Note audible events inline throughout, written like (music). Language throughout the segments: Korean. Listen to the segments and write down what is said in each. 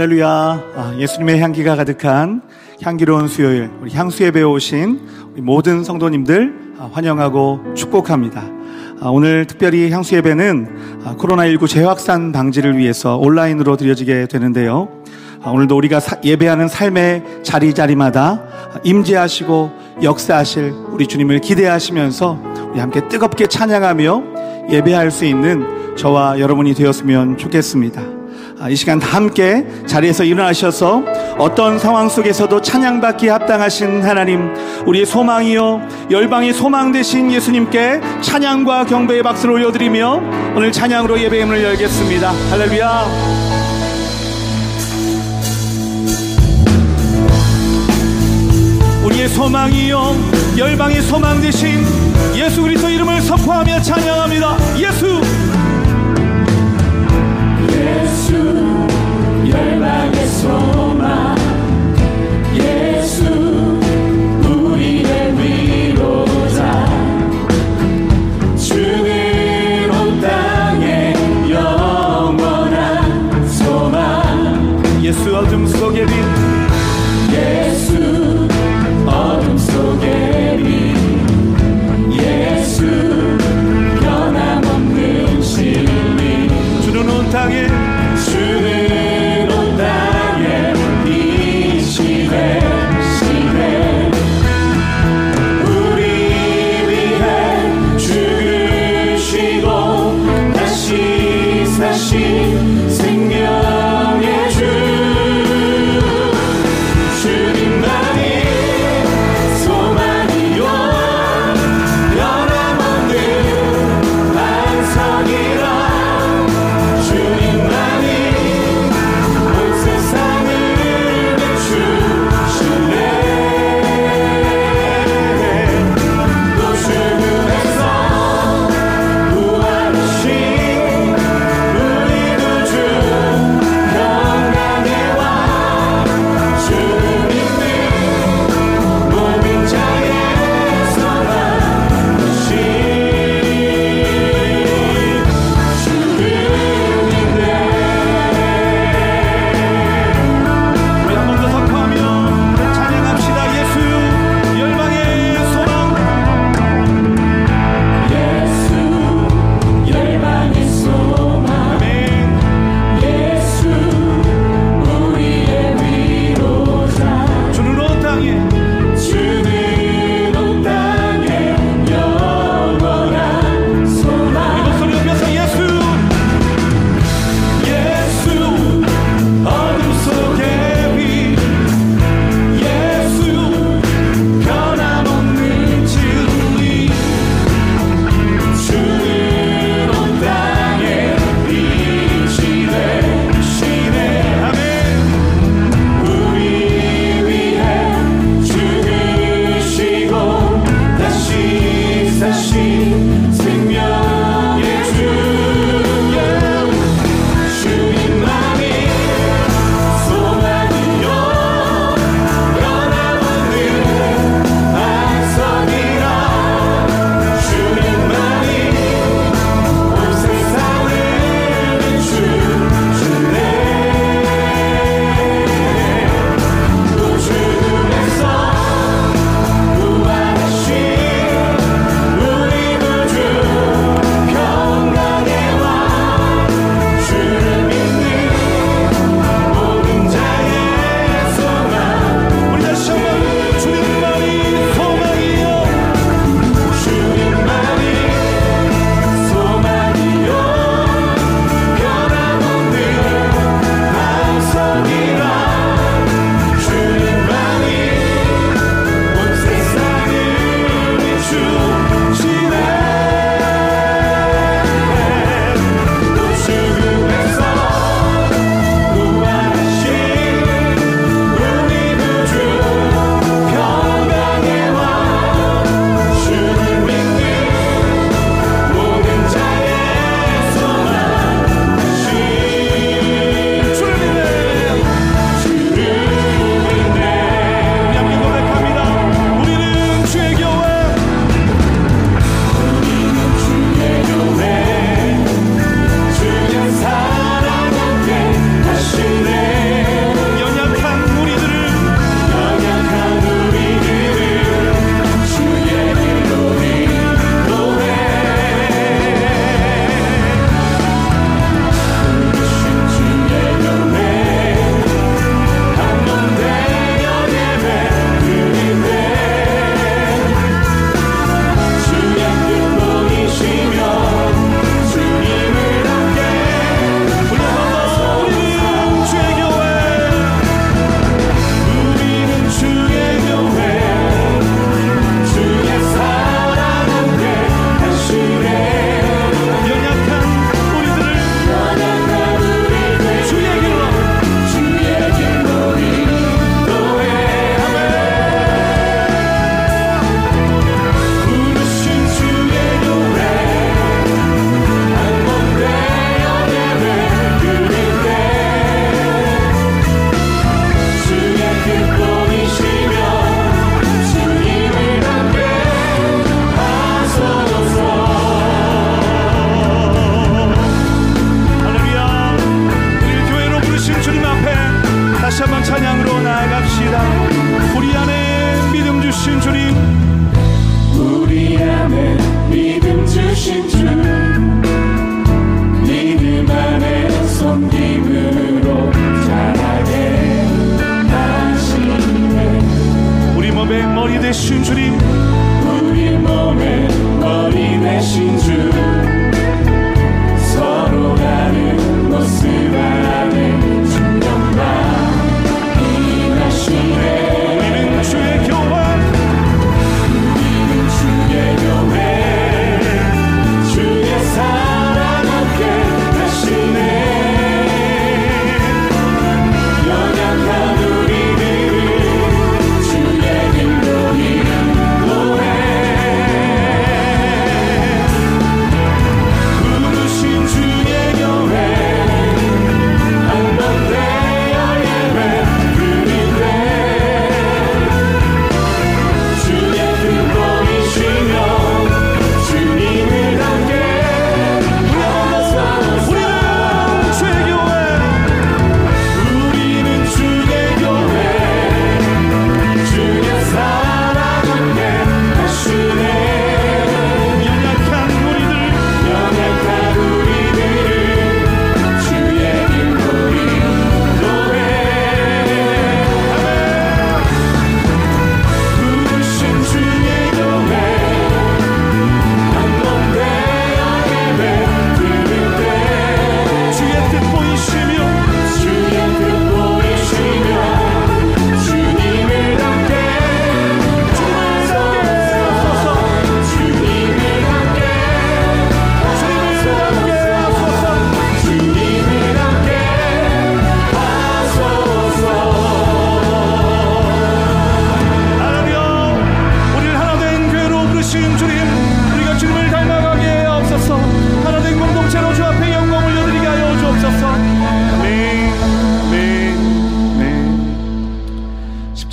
할렐루야. 아, 예수님의 향기가 가득한 향기로운 수요일, 우리 향수에 우리 모든 성도님들 아, 환영하고 축복합니다. 아, 오늘 특별히 향수 예배는 아, 코로나19 재확산 방지를 위해서 온라인으로 드려지게 되는데요. 아, 오늘도 우리가 예배하는 삶의 자리자리마다 임재하시고 역사하실 우리 주님을 기대하시면서 우리 함께 뜨겁게 찬양하며 예배할 수 있는 저와 여러분이 되었으면 좋겠습니다. 아, 이 시간 다 함께 자리에서 일어나셔서 어떤 상황 속에서도 찬양받기 합당하신 하나님, 우리의 소망이요, 열방의 소망 되신 예수님께 찬양과 경배의 박수를 올려드리며 오늘 찬양으로 예배의 문을 열겠습니다. 할렐루야. 우리의 소망이요 열방의 소망 되신 예수 그리스도 이름을 선포하며 찬양합니다. 예수 열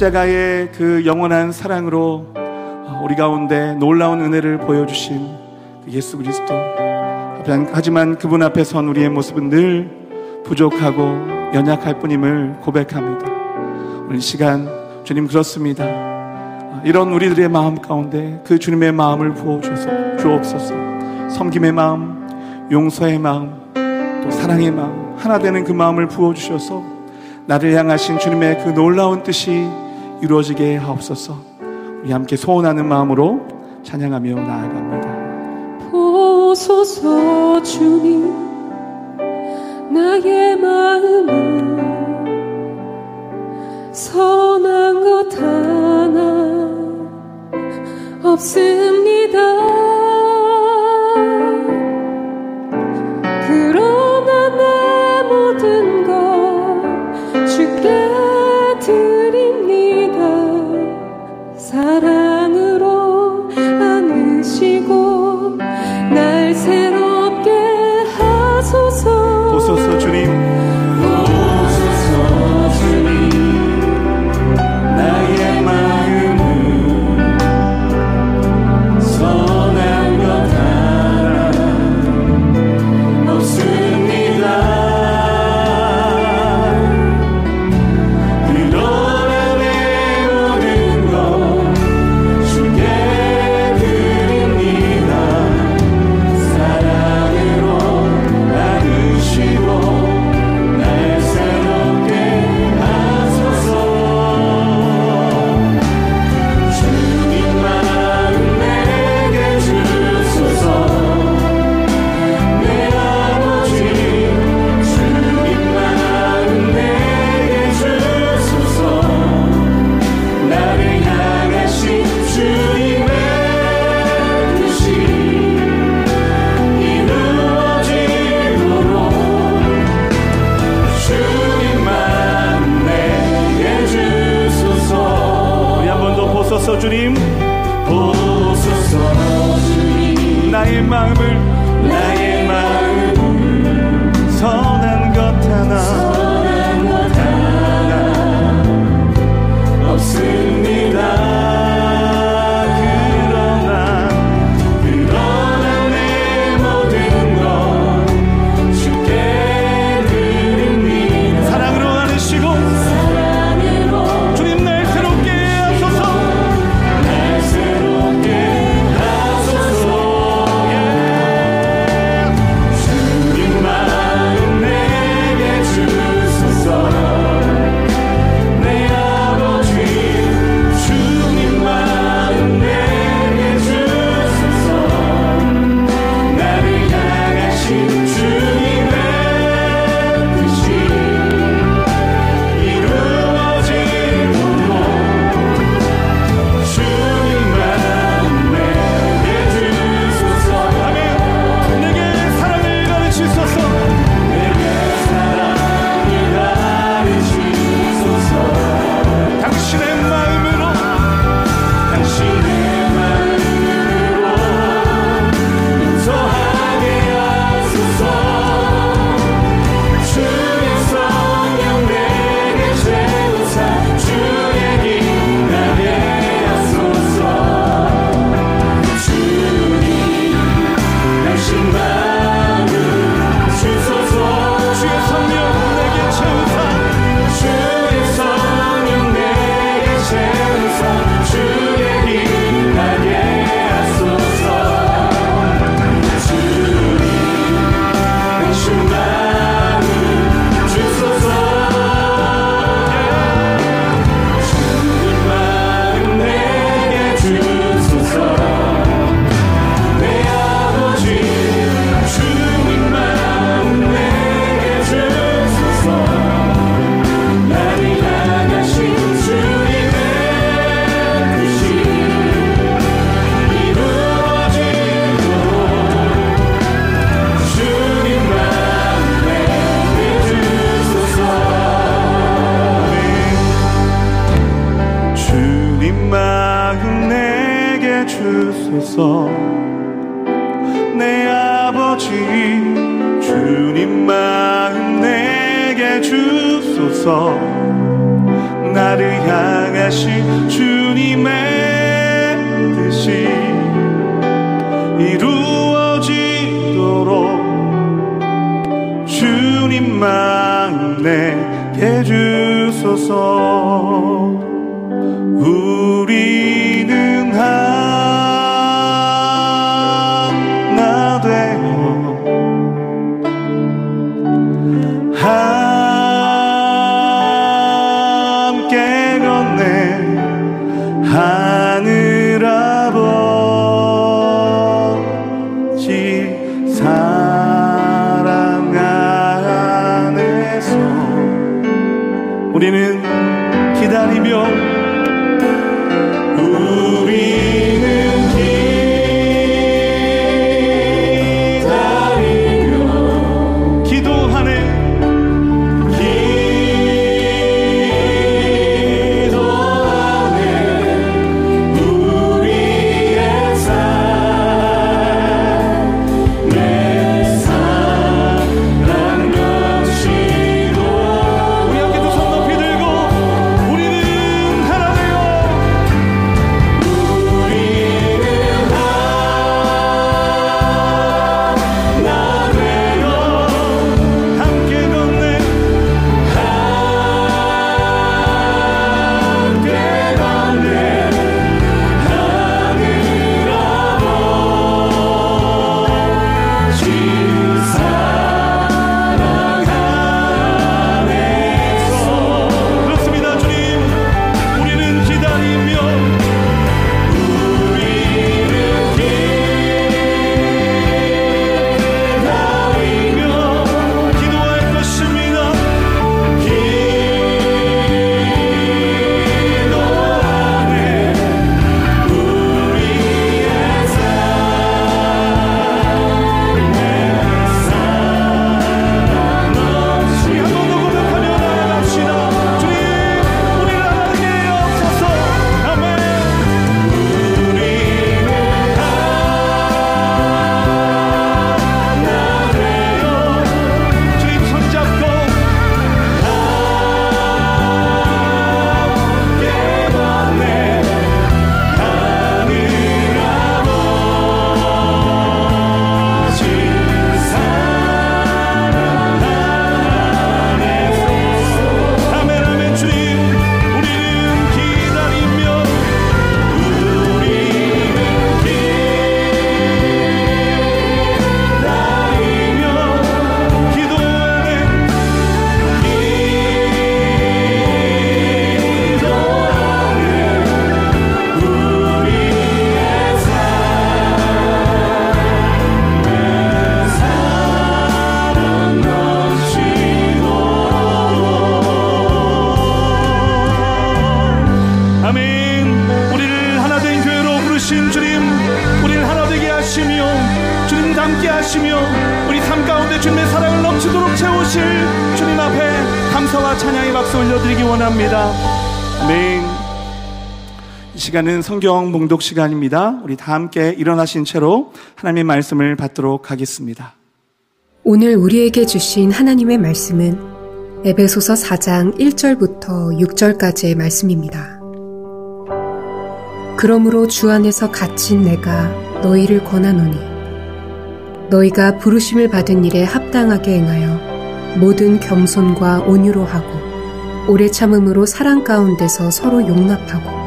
십자가의 그 영원한 사랑으로 어, 우리 가운데 놀라운 은혜를 보여주신 그 예수 그리스도. 하지만 그분 앞에 선 우리의 모습은 늘 부족하고 연약할 뿐임을 고백합니다. 오늘 시간 주님 그렇습니다. 어, 이런 우리들의 마음 가운데 그 주님의 마음을 부어주셔서 주옵소서. 섬김의 마음, 용서의 마음, 또 사랑의 마음, 하나 되는 그 마음을 부어주셔서 나를 향하신 주님의 그 놀라운 뜻이 이루어지게 하옵소서. 우리 함께 소원하는 마음으로 찬양하며 나아갑니다. 보소서 주님 나의 마음은 선한 것 하나 없습니다. 성경 봉독 시간입니다 우리 다 함께 일어나신 채로 하나님의 말씀을 받도록 하겠습니다 오늘 우리에게 주신 하나님의 말씀은 에베소서 4장 1절부터 6절까지의 말씀입니다. 그러므로 주 안에서 갇힌 내가 너희를 권하노니 너희가 부르심을 받은 일에 합당하게 행하여 모든 겸손과 온유로 하고 오래 참음으로 사랑 가운데서 서로 용납하고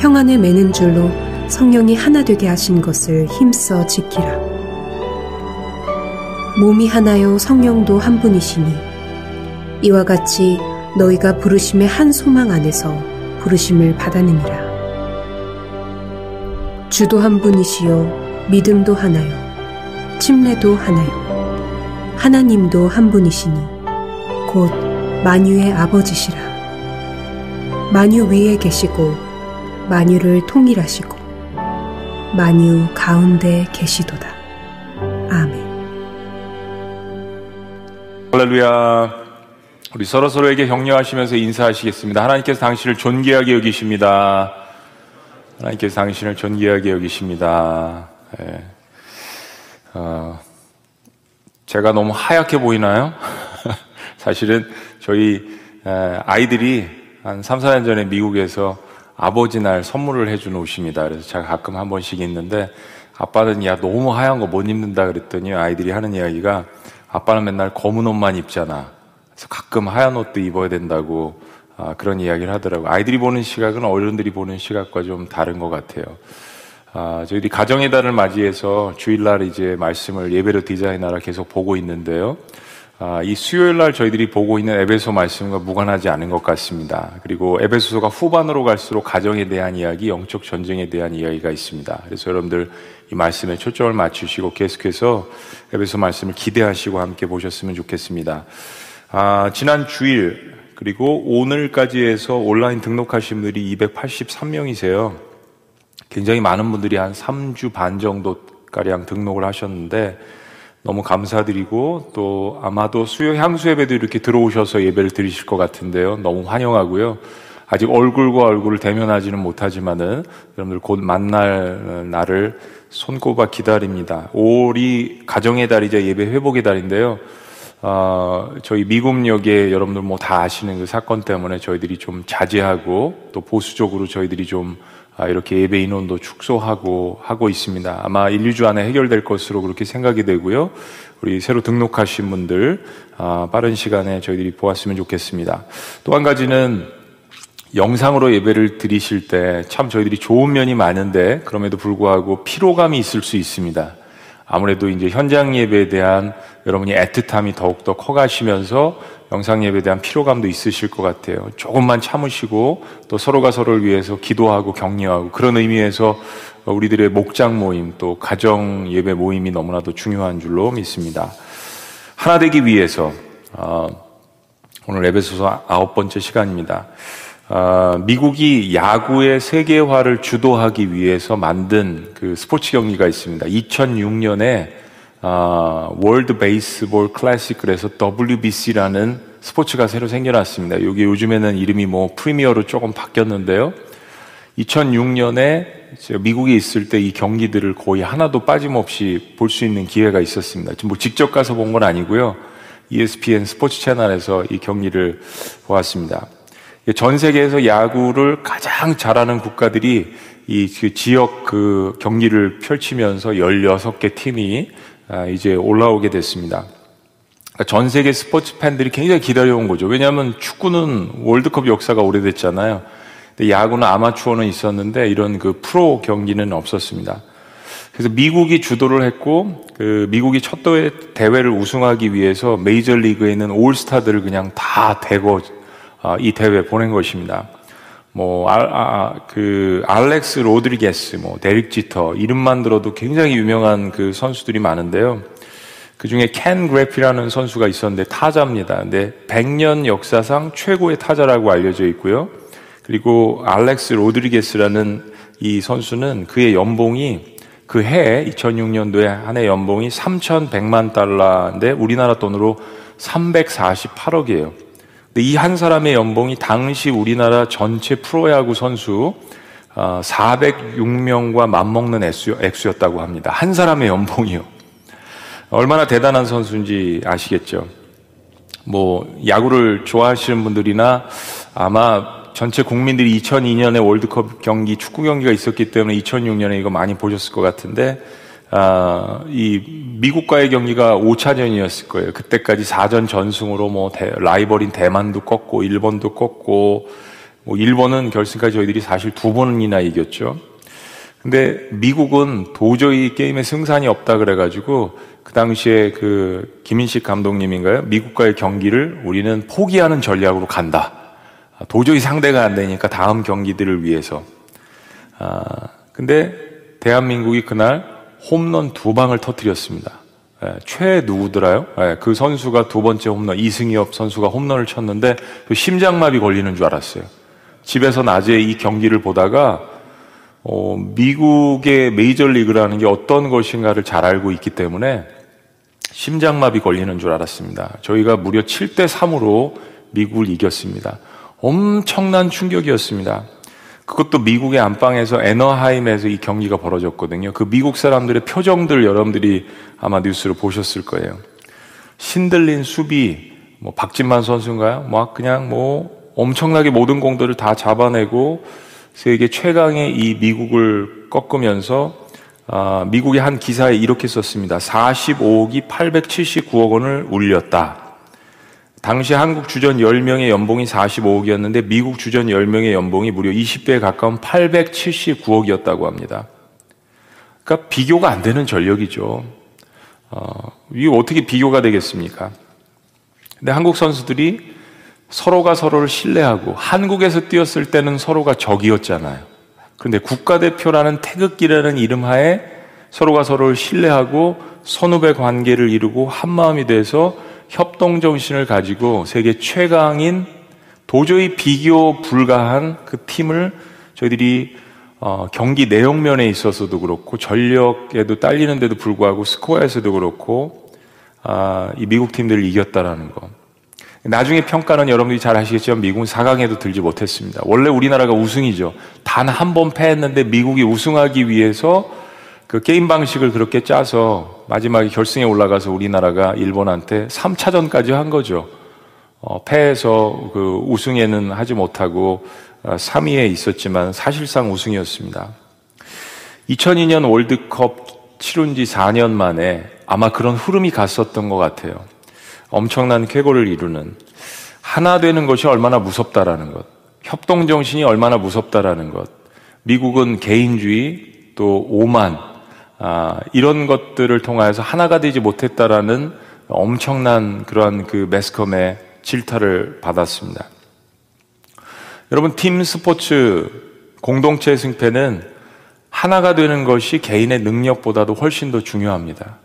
평안을 매는 줄로 성령이 하나 되게 하신 것을 힘써 지키라. 몸이 하나요 성령도 한 분이시니 이와 같이 너희가 부르심의 한 소망 안에서 부르심을 받았느니라. 주도 한 분이시요 믿음도 하나요 침례도 하나요 하나님도 한 분이시니 곧 만유의 아버지시라. 만유 위에 계시고 만유를 통일하시고 만유 가운데 계시도다. 아멘. 할렐루야. 우리 서로 서로에게 격려하시면서 인사하시겠습니다. 하나님께서 당신을 존귀하게 여기십니다. 하나님께서 당신을 존귀하게 여기십니다. 예. 어, 제가 너무 하얗게 보이나요? (laughs) 사실은 저희 에, 아이들이 한 3, 4년 전에 미국에서 아버지 날 선물을 해준 옷입니다. 그래서 제가 가끔 한 번씩 있는데 아빠는 야 너무 하얀 거 못 입는다 그랬더니 아이들이 하는 이야기가 아빠는 맨날 검은 옷만 입잖아. 그래서 가끔 하얀 옷도 입어야 된다고 아, 그런 이야기를 하더라고요. 아이들이 보는 시각은 어른들이 보는 시각과 좀 다른 것 같아요. 아, 저희들이 가정의 달을 맞이해서 주일날 이제 말씀을 예배로 디자인하라 계속 보고 있는데요. 아, 이 수요일 날 저희들이 보고 있는 에베소 말씀과 무관하지 않은 것 같습니다. 그리고 에베소서가 후반으로 갈수록 가정에 대한 이야기, 영적 전쟁에 대한 이야기가 있습니다. 그래서 여러분들 이 말씀에 초점을 맞추시고 계속해서 에베소 말씀을 기대하시고 함께 보셨으면 좋겠습니다. 아, 지난 주일 그리고 오늘까지 해서 온라인 등록하신 분들이 283명이세요. 굉장히 많은 분들이 한 3주 반 정도 가량 등록을 하셨는데 너무 감사드리고 또 아마도 수요 향수 예배도 이렇게 들어오셔서 예배를 드리실 것 같은데요. 너무 환영하고요. 아직 얼굴과 얼굴을 대면하지는 못하지만은 여러분들 곧 만날 날을 손꼽아 기다립니다. 5월이 가정의 달이자 예배 회복의 달인데요. 어, 저희 미국역에 여러분들 뭐 다 아시는 그 사건 때문에 저희들이 좀 자제하고 또 보수적으로 저희들이 좀 아, 이렇게 예배 인원도 축소하고 하고 있습니다. 아마 1, 2주 안에 해결될 것으로 그렇게 생각이 되고요. 우리 새로 등록하신 분들 아, 빠른 시간에 저희들이 보았으면 좋겠습니다. 또 한 가지는 영상으로 예배를 드리실 때 참 저희들이 좋은 면이 많은데 그럼에도 불구하고 피로감이 있을 수 있습니다. 아무래도 이제 현장 예배에 대한 여러분이 애틋함이 더욱더 커가시면서 영상 예배에 대한 피로감도 있으실 것 같아요. 조금만 참으시고 또 서로가 서로를 위해서 기도하고 격려하고 그런 의미에서 우리들의 목장 모임 또 가정 예배 모임이 너무나도 중요한 줄로 믿습니다. 하나 되기 위해서 어, 오늘 에베소서 아홉 번째 시간입니다. 어, 미국이 야구의 세계화를 주도하기 위해서 만든 그 스포츠 경기가 있습니다. 2006년에 어, World Baseball Classic 그래서 WBC라는 스포츠가 새로 생겨났습니다. 여기 요즘에는 이름이 뭐 Premier로 조금 바뀌었는데요. 2006년에 미국에 있을 때 이 경기들을 거의 하나도 빠짐없이 볼 수 있는 기회가 있었습니다. 뭐 직접 가서 본 건 아니고요. ESPN 스포츠 채널에서 이 경기를 보았습니다. 전 세계에서 야구를 가장 잘하는 국가들이 이그 지역 그 경기를 펼치면서 16개 팀이 아, 이제 올라오게 됐습니다. 그러니까 전 세계 스포츠 팬들이 굉장히 기다려온 거죠. 왜냐하면 축구는 월드컵 역사가 오래됐잖아요. 근데 야구는 아마추어는 있었는데 이런 그 프로 경기는 없었습니다. 그래서 미국이 주도를 했고 그 미국이 첫 대회를 우승하기 위해서 메이저리그에 있는 올스타들을 그냥 다 아, 이 대회 보낸 것입니다. 뭐, 아, 아, 그, 알렉스 로드리게스, 뭐, 데릭 지터, 이름만 들어도 굉장히 유명한 그 선수들이 많은데요. 그 중에 켄 그리피라는 선수가 있었는데 타자입니다. 근데 100년 역사상 최고의 타자라고 알려져 있고요. 그리고 알렉스 로드리게스라는 이 선수는 그의 연봉이 그 해, 2006년도에 한 해 연봉이 3,100만 달러인데 우리나라 돈으로 348억이에요. 이 한 사람의 연봉이 당시 우리나라 전체 프로야구 선수 406명과 어, 맞먹는 액수였다고 합니다. 한 사람의 연봉이요. 얼마나 대단한 선수인지 아시겠죠? 뭐, 야구를 좋아하시는 분들이나 아마 전체 국민들이 2002년에 월드컵 경기, 축구 경기가 있었기 때문에 2006년에 이거 많이 보셨을 것 같은데, 아, 이 미국과의 경기가 5차전이었을 거예요. 그때까지 4전 전승으로 뭐 대, 라이벌인 대만도 꺾고 일본도 꺾고 뭐 일본은 결승까지 저희들이 사실 두 번이나 이겼죠. 근데 미국은 도저히 게임에 승산이 없다 그래가지고 그 당시에 그 김인식 감독님인가요? 미국과의 경기를 우리는 포기하는 전략으로 간다. 도저히 상대가 안 되니까 다음 경기들을 위해서. 아, 근데 대한민국이 그날 홈런 두 방을 터뜨렸습니다. 예, 최 누구더라요? 예, 그 선수가 두 번째 홈런, 이승엽 선수가 홈런을 쳤는데 그 심장마비 걸리는 줄 알았어요. 집에서 낮에 이 경기를 보다가 어, 미국의 메이저리그라는 게 어떤 것인가를 잘 알고 있기 때문에 심장마비 걸리는 줄 알았습니다. 저희가 무려 7대 3으로 미국을 이겼습니다. 엄청난 충격이었습니다. 그것도 미국의 안방에서 에너하임에서 이 경기가 벌어졌거든요. 그 미국 사람들의 표정들 여러분들이 아마 뉴스를 보셨을 거예요. 신들린 수비, 뭐 박진만 선수인가요? 막 그냥 뭐 엄청나게 모든 공들을 다 잡아내고 세계 최강의 이 미국을 꺾으면서 아, 미국의 한 기사에 이렇게 썼습니다. 45억이 879억 원을 울렸다. 당시 한국 주전 10명의 연봉이 45억이었는데 미국 주전 10명의 연봉이 무려 20배에 가까운 879억이었다고 합니다. 그러니까 비교가 안 되는 전력이죠. 어, 이게 어떻게 비교가 되겠습니까? 근데 한국 선수들이 서로가 서로를 신뢰하고 한국에서 뛰었을 때는 서로가 적이었잖아요. 그런데 국가대표라는 태극기라는 이름 하에 서로가 서로를 신뢰하고 선후배 관계를 이루고 한마음이 돼서 협동 정신을 가지고 세계 최강인 도저히 비교 불가한 그 팀을 저희들이 어, 경기 내용면에 있어서도 그렇고 전력에도 딸리는데도 불구하고 스코어에서도 그렇고 아, 이 미국 팀들을 이겼다라는 거. 나중에 평가는 여러분들이 잘 아시겠지만 미국은 4강에도 들지 못했습니다. 원래 우리나라가 우승이죠. 단 한 번 패했는데 미국이 우승하기 위해서 그 게임 방식을 그렇게 짜서 마지막에 결승에 올라가서 우리나라가 일본한테 3차전까지 한 거죠. 어, 패해서 그 우승에는 하지 못하고 3위에 어, 있었지만 사실상 우승이었습니다. 2002년 월드컵 치룬 지 4년 만에 아마 그런 흐름이 갔었던 것 같아요. 엄청난 쾌거를 이루는 하나 되는 것이 얼마나 무섭다라는 것, 협동 정신이 얼마나 무섭다라는 것, 미국은 개인주의 또 오만 아, 이런 것들을 통하여서 하나가 되지 못했다라는 엄청난 그러한 그 매스컴의 질타를 받았습니다. 여러분 팀 스포츠 공동체 승패는 하나가 되는 것이 개인의 능력보다도 훨씬 더 중요합니다.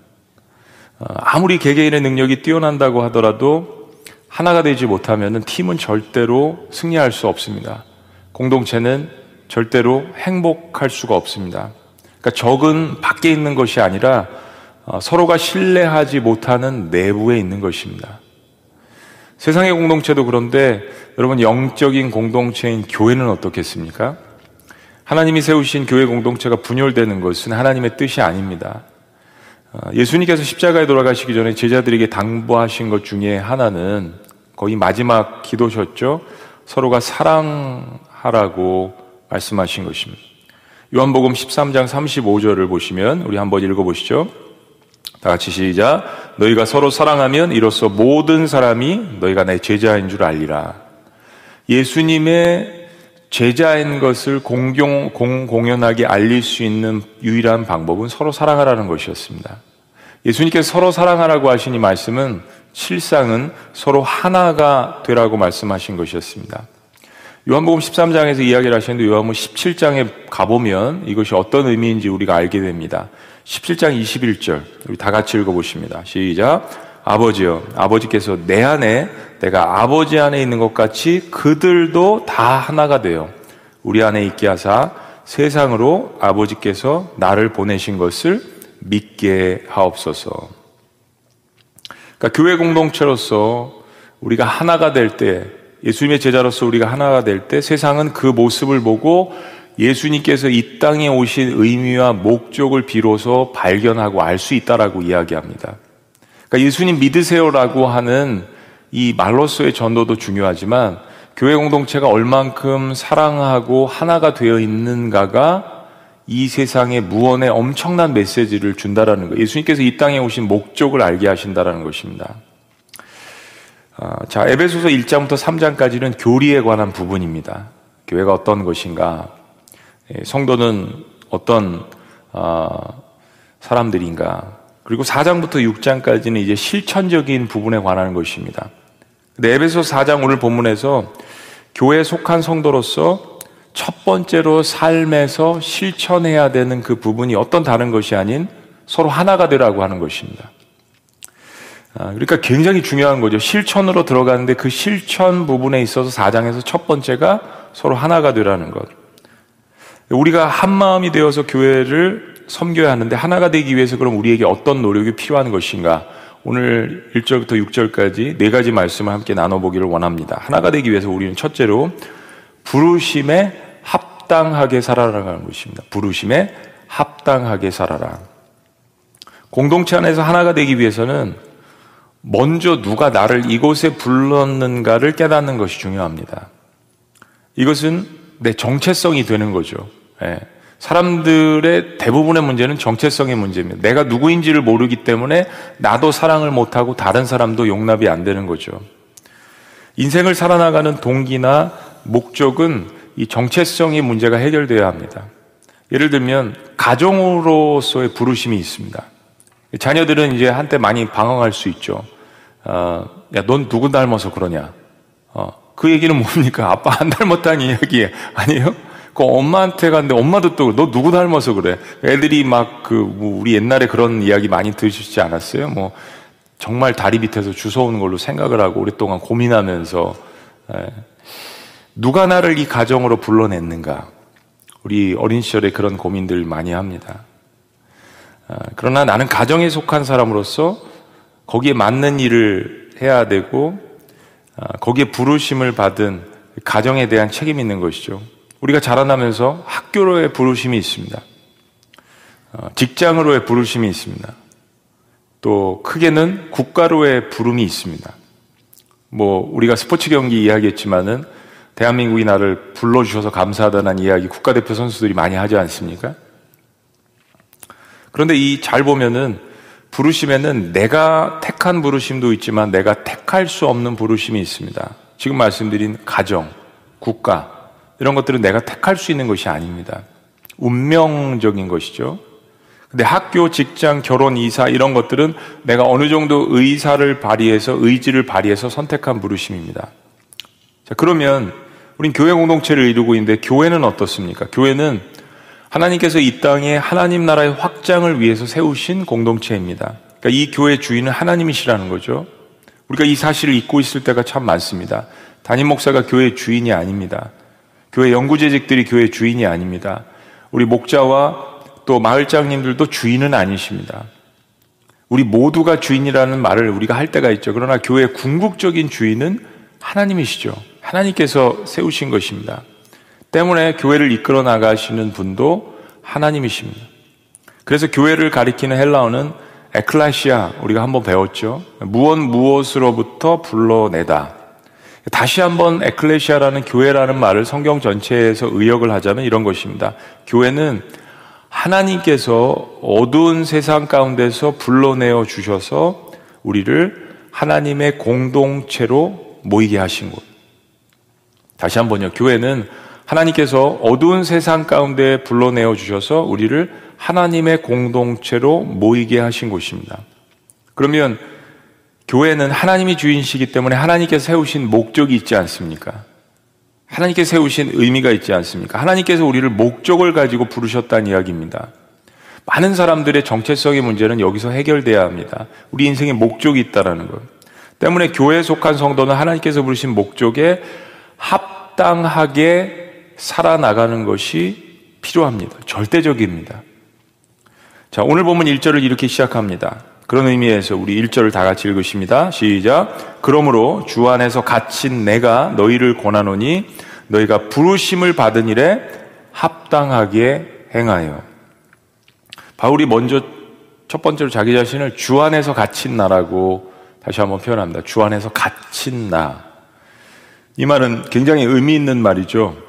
어, 아무리 개개인의 능력이 뛰어난다고 하더라도 하나가 되지 못하면 팀은 절대로 승리할 수 없습니다. 공동체는 절대로 행복할 수가 없습니다. 그러니까 적은 밖에 있는 것이 아니라 어, 서로가 신뢰하지 못하는 내부에 있는 것입니다. 세상의 공동체도 그런데 여러분 영적인 공동체인 교회는 어떻겠습니까? 하나님이 세우신 교회 공동체가 분열되는 것은 하나님의 뜻이 아닙니다. 어, 예수님께서 십자가에 돌아가시기 전에 제자들에게 당부하신 것 중에 하나는 거의 마지막 기도셨죠. 서로가 사랑하라고 말씀하신 것입니다. 요한복음 13장 35절을 보시면 우리 한번 읽어보시죠. 다 같이 시작. 너희가 서로 사랑하면 이로써 모든 사람이 너희가 내 제자인 줄 알리라. 예수님의 제자인 것을 공경, 공, 공연하게 알릴 수 있는 유일한 방법은 서로 사랑하라는 것이었습니다. 예수님께서 서로 사랑하라고 하신 이 말씀은 실상은 서로 하나가 되라고 말씀하신 것이었습니다. 요한복음 13장에서 이야기를 하시는데 요한복음 17장에 가보면 이것이 어떤 의미인지 우리가 알게 됩니다. 17장 21절 우리 다 같이 읽어보십니다. 시작. 아버지여 아버지께서 내 안에 내가 아버지 안에 있는 것 같이 그들도 다 하나가 되어 우리 안에 있게 하사 세상으로 아버지께서 나를 보내신 것을 믿게 하옵소서. 그러니까 교회 공동체로서 우리가 하나가 될 때, 예수님의 제자로서 우리가 하나가 될 때 세상은 그 모습을 보고 예수님께서 이 땅에 오신 의미와 목적을 비로소 발견하고 알 수 있다라고 이야기합니다. 그러니까 예수님 믿으세요라고 하는 이 말로서의 전도도 중요하지만 교회 공동체가 얼만큼 사랑하고 하나가 되어 있는가가 이 세상에 무언의 엄청난 메시지를 준다라는 거. 예수님께서 이 땅에 오신 목적을 알게 하신다라는 것입니다. 아, 자, 에베소서 1장부터 3장까지는 교리에 관한 부분입니다. 교회가 어떤 것인가, 예, 성도는 어떤 아, 사람들인가, 그리고 4장부터 6장까지는 이제 실천적인 부분에 관한 것입니다. 근데 에베소 4장 오늘 본문에서 교회에 속한 성도로서 첫 번째로 삶에서 실천해야 되는 그 부분이 어떤 다른 것이 아닌 서로 하나가 되라고 하는 것입니다. 아, 그러니까 굉장히 중요한 거죠. 실천으로 들어가는데 그 실천 부분에 있어서 4장에서 첫 번째가 서로 하나가 되라는 것. 우리가 한 마음이 되어서 교회를 섬겨야 하는데 하나가 되기 위해서 그럼 우리에게 어떤 노력이 필요한 것인가? 오늘 1절부터 6절까지 네 가지 말씀을 함께 나눠보기를 원합니다. 하나가 되기 위해서 우리는 첫째로 부르심에 합당하게 살아라는 것입니다. 부르심에 합당하게 살아라. 공동체 안에서 하나가 되기 위해서는 먼저 누가 나를 이곳에 불렀는가를 깨닫는 것이 중요합니다. 이것은 내 정체성이 되는 거죠. 예. 사람들의 대부분의 문제는 정체성의 문제입니다. 내가 누구인지를 모르기 때문에 나도 사랑을 못하고 다른 사람도 용납이 안 되는 거죠. 인생을 살아나가는 동기나 목적은 이 정체성의 문제가 해결돼야 합니다. 예를 들면 가정으로서의 부르심이 있습니다. 자녀들은 이제 한때 많이 방황할 수 있죠. 어, 야, 넌 누구 닮아서 그러냐? 어, 그 얘기는 뭡니까? (laughs) 아빠 안 닮았다는 이야기 아니에요? 그 엄마한테 갔는데 엄마도 또 너 누구 닮아서 그래? 애들이 막 그 뭐 우리 옛날에 그런 이야기 많이 들으시지 않았어요? 뭐 정말 다리 밑에서 주워오는 걸로 생각을 하고 오랫동안 고민하면서 에, 누가 나를 이 가정으로 불러냈는가? 우리 어린 시절에 그런 고민들 많이 합니다. 아, 그러나 나는 가정에 속한 사람으로서 거기에 맞는 일을 해야 되고 아, 거기에 부르심을 받은 가정에 대한 책임이 있는 것이죠. 우리가 자라나면서 학교로의 부르심이 있습니다. 어, 직장으로의 부르심이 있습니다. 또 크게는 국가로의 부름이 있습니다. 뭐 우리가 스포츠 경기 이야기했지만은 대한민국이 나를 불러주셔서 감사하다는 이야기 국가대표 선수들이 많이 하지 않습니까? 그런데 이 잘 보면은 부르심에는 내가 택한 부르심도 있지만 내가 택할 수 없는 부르심이 있습니다. 지금 말씀드린 가정, 국가, 이런 것들은 내가 택할 수 있는 것이 아닙니다. 운명적인 것이죠. 근데 학교, 직장, 결혼, 이사 이런 것들은 내가 어느 정도 의사를 발휘해서 의지를 발휘해서 선택한 부르심입니다. 자, 그러면 우린 교회 공동체를 이루고 있는데 교회는 어떻습니까? 교회는 하나님께서 이 땅에 하나님 나라의 확장을 위해서 세우신 공동체입니다. 그러니까 이 교회 주인은 하나님이시라는 거죠. 우리가 이 사실을 잊고 있을 때가 참 많습니다. 담임 목사가 교회 주인이 아닙니다. 교회 연구재직들이 교회 주인이 아닙니다. 우리 목자와 또 마을장님들도 주인은 아니십니다. 우리 모두가 주인이라는 말을 우리가 할 때가 있죠. 그러나 교회의 궁극적인 주인은 하나님이시죠. 하나님께서 세우신 것입니다. 때문에 교회를 이끌어 나가시는 분도 하나님이십니다. 그래서 교회를 가리키는 헬라어는 에클라시아 우리가 한번 배웠죠. 무엇 무엇으로부터 불러내다. 다시 한번 에클레시아라는 교회라는 말을 성경 전체에서 의역을 하자면 이런 것입니다. 교회는 하나님께서 어두운 세상 가운데서 불러내어 주셔서 우리를 하나님의 공동체로 모이게 하신 곳. 다시 한번요. 교회는 하나님께서 어두운 세상 가운데 불러내어 주셔서 우리를 하나님의 공동체로 모이게 하신 곳입니다. 그러면 교회는 하나님이 주인이시기 때문에 하나님께서 세우신 목적이 있지 않습니까? 하나님께서 세우신 의미가 있지 않습니까? 하나님께서 우리를 목적을 가지고 부르셨다는 이야기입니다. 많은 사람들의 정체성의 문제는 여기서 해결돼야 합니다. 우리 인생에 목적이 있다라는 것. 때문에 교회에 속한 성도는 하나님께서 부르신 목적에 합당하게 살아나가는 것이 필요합니다. 절대적입니다. 자, 오늘 보면 1절을 이렇게 시작합니다. 그런 의미에서 우리 1절을 다 같이 읽으십니다. 시작. 그러므로 주 안에서 갇힌 내가 너희를 권하노니 너희가 부르심을 받은 일에 합당하게 행하여. 바울이 먼저 첫 번째로 자기 자신을 주 안에서 갇힌 나라고 다시 한번 표현합니다. 주 안에서 갇힌 나. 이 말은 굉장히 의미 있는 말이죠.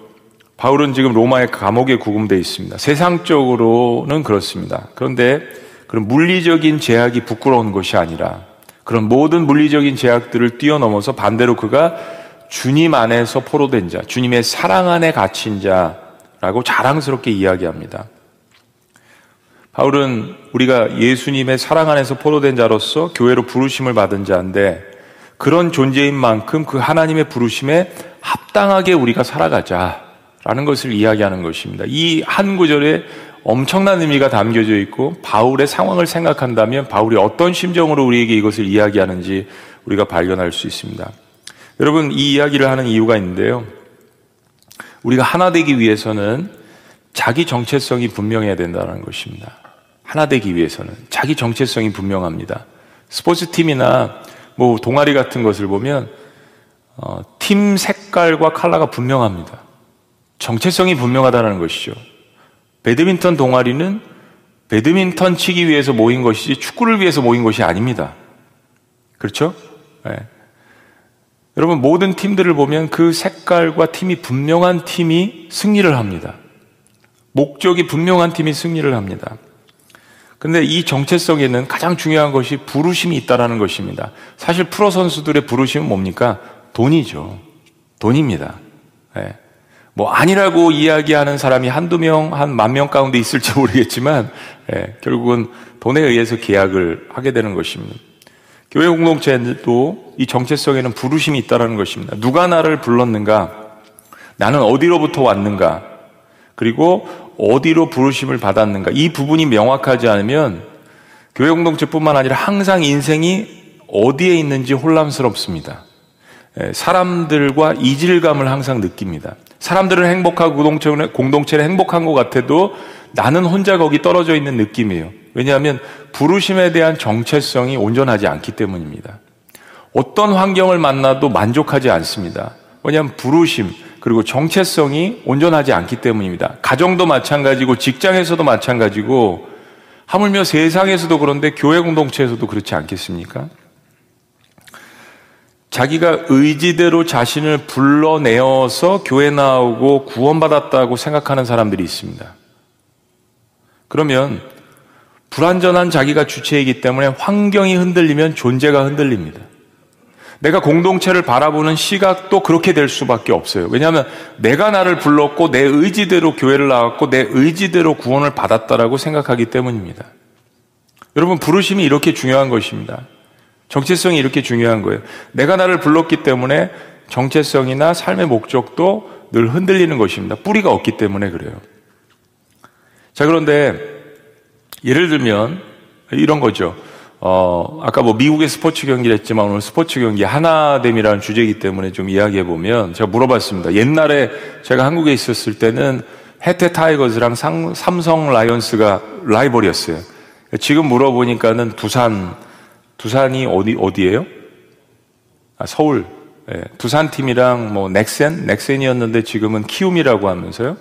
바울은 지금 로마의 감옥에 구금되어 있습니다. 세상적으로는 그렇습니다. 그런데 그런 물리적인 제약이 부끄러운 것이 아니라 그런 모든 물리적인 제약들을 뛰어넘어서 반대로 그가 주님 안에서 포로된 자, 주님의 사랑 안에 갇힌 자라고 자랑스럽게 이야기합니다. 바울은 우리가 예수님의 사랑 안에서 포로된 자로서 교회로 부르심을 받은 자인데 그런 존재인 만큼 그 하나님의 부르심에 합당하게 우리가 살아가자 라는 것을 이야기하는 것입니다. 이 한 구절에 엄청난 의미가 담겨져 있고 바울의 상황을 생각한다면 바울이 어떤 심정으로 우리에게 이것을 이야기하는지 우리가 발견할 수 있습니다. 여러분 이 이야기를 하는 이유가 있는데요. 우리가 하나 되기 위해서는 자기 정체성이 분명해야 된다는 것입니다. 하나 되기 위해서는 자기 정체성이 분명합니다. 스포츠 팀이나 뭐 동아리 같은 것을 보면 어, 팀 색깔과 컬러가 분명합니다. 정체성이 분명하다는 것이죠. 배드민턴 동아리는 배드민턴 치기 위해서 모인 것이지 축구를 위해서 모인 것이 아닙니다. 그렇죠? 네. 여러분 모든 팀들을 보면 그 색깔과 팀이 분명한 팀이 승리를 합니다. 목적이 분명한 팀이 승리를 합니다. 근데 이 정체성에는 가장 중요한 것이 부르심이 있다라는 것입니다. 사실 프로 선수들의 부르심은 뭡니까? 돈이죠. 돈입니다. 네. 뭐 아니라고 이야기하는 사람이 한두 명, 한 만 명 가운데 있을지 (laughs) 모르겠지만 네. 결국은 돈에 의해서 계약을 하게 되는 것입니다. 교회 공동체도 이 정체성에는 부르심이 있다는 것입니다. 누가 나를 불렀는가? 나는 어디로부터 왔는가? 그리고 어디로 부르심을 받았는가. 이 부분이 명확하지 않으면 교회 공동체뿐만 아니라 항상 인생이 어디에 있는지 혼란스럽습니다. 예, 사람들과 이질감을 항상 느낍니다. 사람들은 행복하고 공동체는, 공동체는 행복한 것 같아도 나는 혼자 거기 떨어져 있는 느낌이에요. 왜냐하면 부르심에 대한 정체성이 온전하지 않기 때문입니다. 어떤 환경을 만나도 만족하지 않습니다. 왜냐하면 부르심, 그리고 정체성이 온전하지 않기 때문입니다. 가정도 마찬가지고 직장에서도 마찬가지고 하물며 세상에서도 그런데 교회 공동체에서도 그렇지 않겠습니까? 자기가 의지대로 자신을 불러내어서 교회 나오고 구원받았다고 생각하는 사람들이 있습니다. 그러면 불완전한 자기가 주체이기 때문에 환경이 흔들리면 존재가 흔들립니다. 내가 공동체를 바라보는 시각도 그렇게 될 수밖에 없어요. 왜냐하면 내가 나를 불렀고 내 의지대로 교회를 나왔고 내 의지대로 구원을 받았다라고 생각하기 때문입니다. 여러분 부르심이 이렇게 중요한 것입니다. 정체성이 이렇게 중요한 거예요. 내가 나를 불렀기 때문에 정체성이나 삶의 목적도 늘 흔들리는 것입니다. 뿌리가 없기 때문에 그래요. 자, 그런데 예를 들면 이런 거죠. 어, 아까 뭐 미국의 스포츠 경기를 했지만 오늘 스포츠 경기 하나됨이라는 주제이기 때문에 좀 이야기해 보면 제가 물어봤습니다. 옛날에 제가 한국에 있었을 때는 해태 타이거즈랑 상, 삼성 라이언스가 라이벌이었어요. 지금 물어보니까는 두산, 두산이 어디, 어디예요? 아, 서울. 예, 두산 팀이랑 뭐 넥센? 넥센이었는데 지금은 키움이라고 하면서요.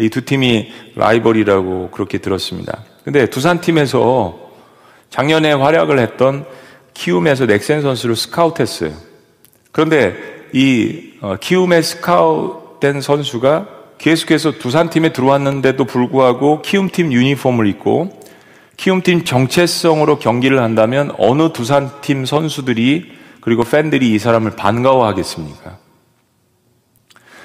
이 두 팀이 라이벌이라고 그렇게 들었습니다. 근데 두산 팀에서 작년에 활약을 했던 키움에서 넥센 선수를 스카우트했어요. 그런데 이 어, 키움에 스카우트된 선수가 계속해서 두산 팀에 들어왔는데도 불구하고 키움 팀 유니폼을 입고 키움팀 정체성으로 경기를 한다면 어느 두산팀 선수들이 그리고 팬들이 이 사람을 반가워하겠습니까?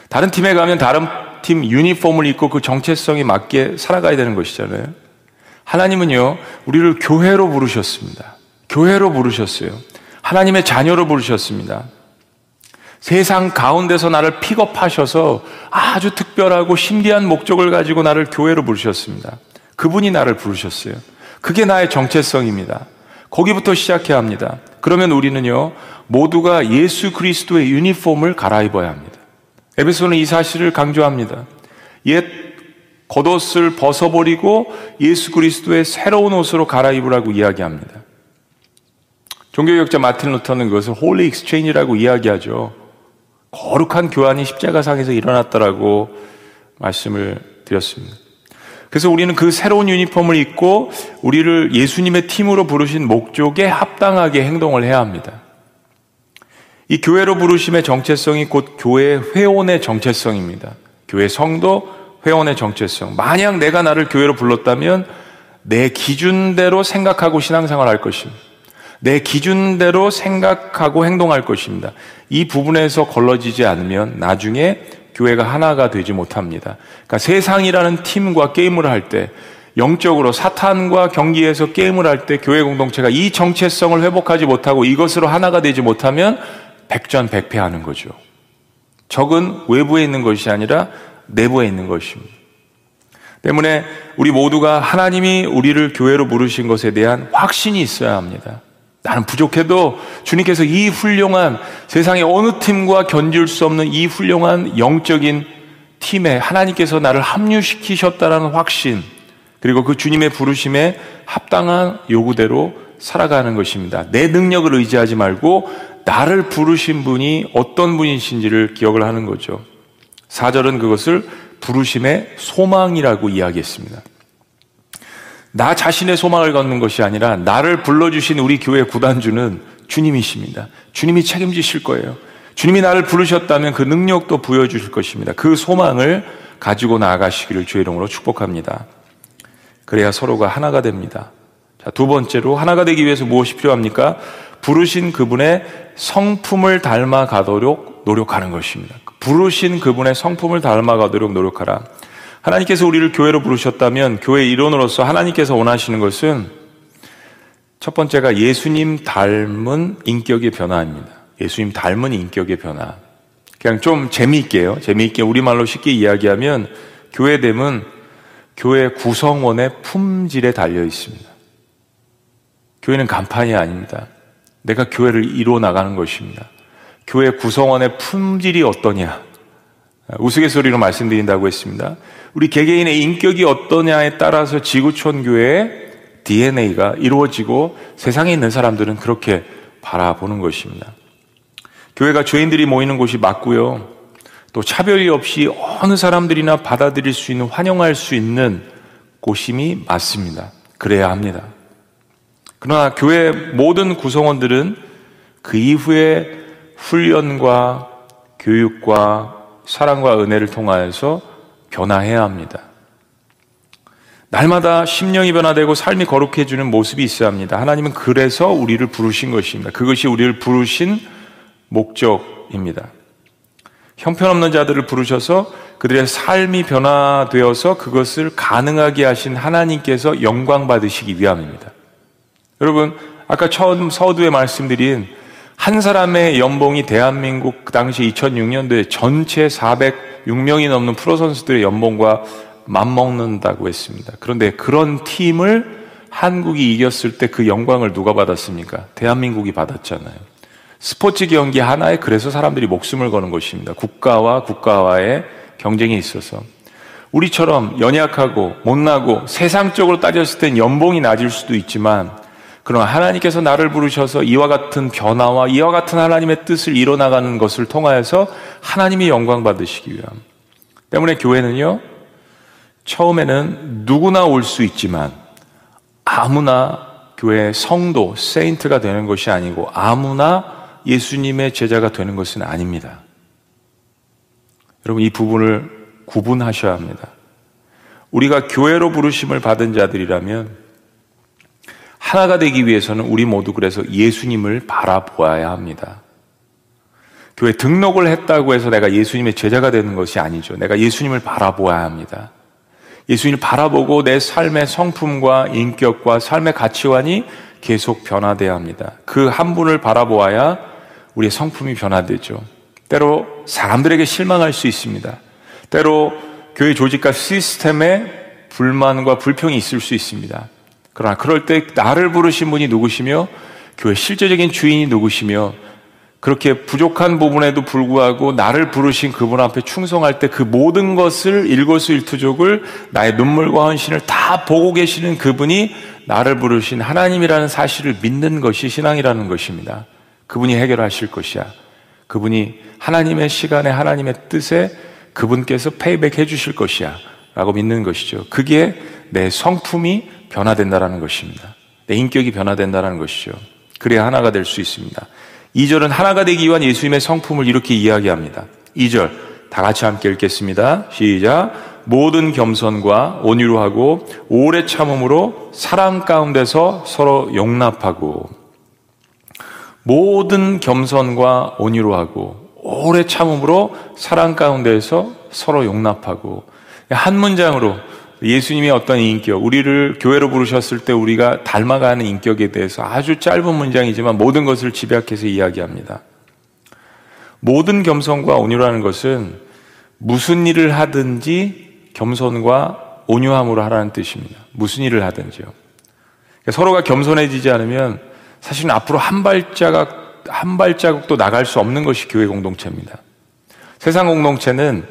다른 팀에 가면 다른 팀 유니폼을 입고 그 정체성에 맞게 살아가야 되는 것이잖아요. 하나님은요, 우리를 교회로 부르셨습니다. 교회로 부르셨어요. 하나님의 자녀로 부르셨습니다. 세상 가운데서 나를 픽업하셔서 아주 특별하고 신비한 목적을 가지고 나를 교회로 부르셨습니다. 그분이 나를 부르셨어요. 그게 나의 정체성입니다. 거기부터 시작해야 합니다. 그러면 우리는요, 모두가 예수 그리스도의 유니폼을 갈아입어야 합니다. 에베소는 이 사실을 강조합니다. 옛 겉옷을 벗어버리고 예수 그리스도의 새로운 옷으로 갈아입으라고 이야기합니다. 종교개혁자 마틴 루터는 그것을 holy exchange이라고 이야기하죠. 거룩한 교환이 십자가상에서 일어났다라고 말씀을 드렸습니다. 그래서 우리는 그 새로운 유니폼을 입고 우리를 예수님의 팀으로 부르신 목적에 합당하게 행동을 해야 합니다. 이 교회로 부르심의 정체성이 곧 교회 회원의 정체성입니다. 교회 성도, 회원의 정체성. 만약 내가 나를 교회로 불렀다면 내 기준대로 생각하고 신앙생활 할 것입니다. 내 기준대로 생각하고 행동할 것입니다. 이 부분에서 걸러지지 않으면 나중에 교회가 하나가 되지 못합니다. 그러니까 세상이라는 팀과 게임을 할 때, 영적으로 사탄과 경기에서 게임을 할 때 교회 공동체가 이 정체성을 회복하지 못하고 이것으로 하나가 되지 못하면 백전백패하는 거죠. 적은 외부에 있는 것이 아니라 내부에 있는 것입니다. 때문에 우리 모두가 하나님이 우리를 교회로 부르신 것에 대한 확신이 있어야 합니다. 나는 부족해도 주님께서 이 훌륭한 세상의 어느 팀과 견딜 수 없는 이 훌륭한 영적인 팀에 하나님께서 나를 합류시키셨다라는 확신, 그리고 그 주님의 부르심에 합당한 요구대로 살아가는 것입니다. 내 능력을 의지하지 말고 나를 부르신 분이 어떤 분이신지를 기억을 하는 거죠. 4절은 그것을 부르심의 소망이라고 이야기했습니다. 나 자신의 소망을 걷는 것이 아니라 나를 불러주신 우리 교회 구단주는 주님이십니다. 주님이 책임지실 거예요. 주님이 나를 부르셨다면 그 능력도 부여주실 것입니다. 그 소망을 가지고 나아가시기를 주의 이름으로 축복합니다. 그래야 서로가 하나가 됩니다. 자, 두 번째로 하나가 되기 위해서 무엇이 필요합니까? 부르신 그분의 성품을 닮아 가도록 노력하는 것입니다. 부르신 그분의 성품을 닮아 가도록 노력하라. 하나님께서 우리를 교회로 부르셨다면 교회 일원으로서 하나님께서 원하시는 것은 첫 번째가 예수님 닮은 인격의 변화입니다. 예수님 닮은 인격의 변화. 그냥 좀 재미있게요. 재미있게 우리말로 쉽게 이야기하면 교회됨은 교회 구성원의 품질에 달려 있습니다. 교회는 간판이 아닙니다. 내가 교회를 이루어 나가는 것입니다. 교회 구성원의 품질이 어떠냐? 우스갯소리로 말씀드린다고 했습니다. 우리 개개인의 인격이 어떠냐에 따라서 지구촌 교회의 DNA가 이루어지고 세상에 있는 사람들은 그렇게 바라보는 것입니다. 교회가 죄인들이 모이는 곳이 맞고요. 또 차별이 없이 어느 사람들이나 받아들일 수 있는 환영할 수 있는 곳임이 맞습니다. 그래야 합니다. 그러나 교회 모든 구성원들은 그 이후에 훈련과 교육과 사랑과 은혜를 통하여서 변화해야 합니다. 날마다 심령이 변화되고 삶이 거룩해지는 모습이 있어야 합니다. 하나님은 그래서 우리를 부르신 것입니다. 그것이 우리를 부르신 목적입니다. 형편없는 자들을 부르셔서 그들의 삶이 변화되어서 그것을 가능하게 하신 하나님께서 영광 받으시기 위함입니다. 여러분, 아까 처음 서두에 말씀드린 한 사람의 연봉이 대한민국 그 당시 2006년도에 전체 406명이 넘는 프로 선수들의 연봉과 맞먹는다고 했습니다. 그런데 그런 팀을 한국이 이겼을 때 그 영광을 누가 받았습니까? 대한민국이 받았잖아요. 스포츠 경기 하나에 그래서 사람들이 목숨을 거는 것입니다. 국가와 국가와의 경쟁이 있어서. 우리처럼 연약하고 못나고 세상적으로 따졌을 땐 연봉이 낮을 수도 있지만 그러나 하나님께서 나를 부르셔서 이와 같은 변화와 이와 같은 하나님의 뜻을 이뤄나가는 것을 통하여서 하나님이 영광 받으시기 위함. 때문에 교회는요, 처음에는 누구나 올 수 있지만 아무나 교회 성도, 세인트가 되는 것이 아니고 아무나 예수님의 제자가 되는 것은 아닙니다. 여러분, 이 부분을 구분하셔야 합니다. 우리가 교회로 부르심을 받은 자들이라면 하나가 되기 위해서는 우리 모두 그래서 예수님을 바라보아야 합니다. 교회 등록을 했다고 해서 내가 예수님의 제자가 되는 것이 아니죠. 내가 예수님을 바라보아야 합니다. 예수님을 바라보고 내 삶의 성품과 인격과 삶의 가치관이 계속 변화돼야 합니다. 그 한 분을 바라보아야 우리의 성품이 변화되죠. 때로 사람들에게 실망할 수 있습니다. 때로 교회 조직과 시스템에 불만과 불평이 있을 수 있습니다. 그러나 그럴 때 나를 부르신 분이 누구시며 교회 실제적인 주인이 누구시며 그렇게 부족한 부분에도 불구하고 나를 부르신 그분 앞에 충성할 때 그 모든 것을 일거수일투족을 나의 눈물과 헌신을 다 보고 계시는 그분이 나를 부르신 하나님이라는 사실을 믿는 것이 신앙이라는 것입니다. 그분이 해결하실 것이야. 그분이 하나님의 시간에 하나님의 뜻에 그분께서 페이백 해 주실 것이야. 라고 믿는 것이죠. 그게 내 성품이 변화된다라는 것입니다. 내 인격이 변화된다라는 것이죠. 그래야 하나가 될 수 있습니다. 2절은 하나가 되기 위한 예수님의 성품을 이렇게 이야기합니다. 2절 다 같이 함께 읽겠습니다. 시작. 모든 겸손과 온유로 하고 오래 참음으로 사랑 가운데서 서로 용납하고 모든 겸손과 온유로 하고 오래 참음으로 사랑 가운데서 서로 용납하고 한 문장으로 예수님의 어떤 인격, 우리를 교회로 부르셨을 때 우리가 닮아가는 인격에 대해서 아주 짧은 문장이지만 모든 것을 집약해서 이야기합니다. 모든 겸손과 온유라는 것은 무슨 일을 하든지 겸손과 온유함으로 하라는 뜻입니다. 무슨 일을 하든지요. 그러니까 서로가 겸손해지지 않으면 사실은 앞으로 한 발자국, 한 발자국도 나갈 수 없는 것이 교회 공동체입니다. 세상 공동체는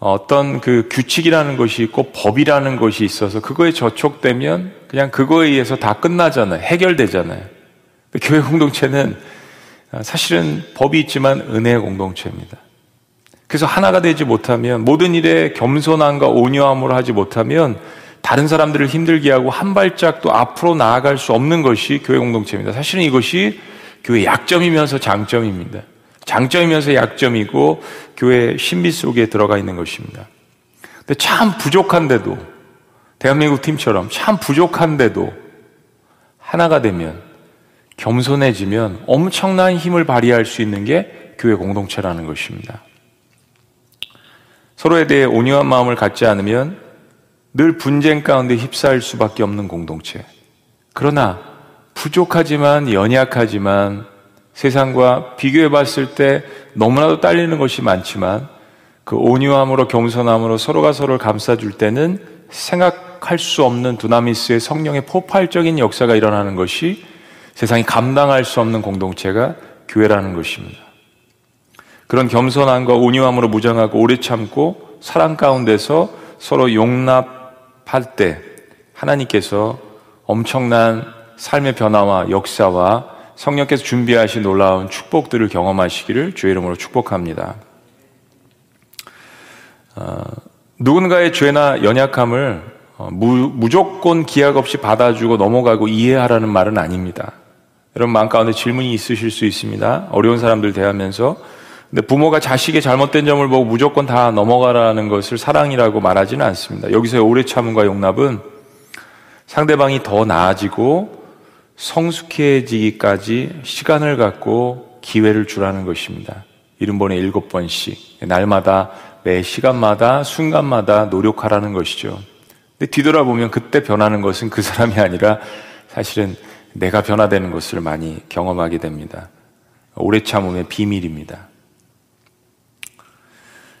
어떤 그 규칙이라는 것이 있고 법이라는 것이 있어서 그거에 저촉되면 그냥 그거에 의해서 다 끝나잖아요. 해결되잖아요. 교회 공동체는 사실은 법이 있지만 은혜의 공동체입니다. 그래서 하나가 되지 못하면 모든 일에 겸손함과 온유함으로 하지 못하면 다른 사람들을 힘들게 하고 한 발짝도 앞으로 나아갈 수 없는 것이 교회 공동체입니다. 사실은 이것이 교회 약점이면서 장점입니다. 장점이면서 약점이고 교회 신비 속에 들어가 있는 것입니다. 근데 참 부족한데도 대한민국 팀처럼 참 부족한데도 하나가 되면 겸손해지면 엄청난 힘을 발휘할 수 있는 게 교회 공동체라는 것입니다. 서로에 대해 온유한 마음을 갖지 않으면 늘 분쟁 가운데 휩싸일 수밖에 없는 공동체. 그러나 부족하지만 연약하지만 세상과 비교해 봤을 때 너무나도 딸리는 것이 많지만 그 온유함으로 겸손함으로 서로가 서로를 감싸줄 때는 생각할 수 없는 두나미스의 성령의 폭발적인 역사가 일어나는 것이 세상이 감당할 수 없는 공동체가 교회라는 것입니다. 그런 겸손함과 온유함으로 무장하고 오래 참고 사랑 가운데서 서로 용납할 때 하나님께서 엄청난 삶의 변화와 역사와 성령께서 준비하신 놀라운 축복들을 경험하시기를 주의 이름으로 축복합니다. 어, 누군가의 죄나 연약함을 어, 무, 무조건 기약 없이 받아주고 넘어가고 이해하라는 말은 아닙니다. 여러분 마음 가운데 질문이 있으실 수 있습니다. 어려운 사람들 대하면서 근데 부모가 자식의 잘못된 점을 보고 무조건 다 넘어가라는 것을 사랑이라고 말하지는 않습니다. 여기서의 오래 참음과 용납은 상대방이 더 나아지고 성숙해지기까지 시간을 갖고 기회를 주라는 것입니다. 70번에 7번씩. 날마다, 매 시간마다, 순간마다 노력하라는 것이죠. 근데 뒤돌아보면 그때 변하는 것은 그 사람이 아니라 사실은 내가 변화되는 것을 많이 경험하게 됩니다. 오래 참음의 비밀입니다.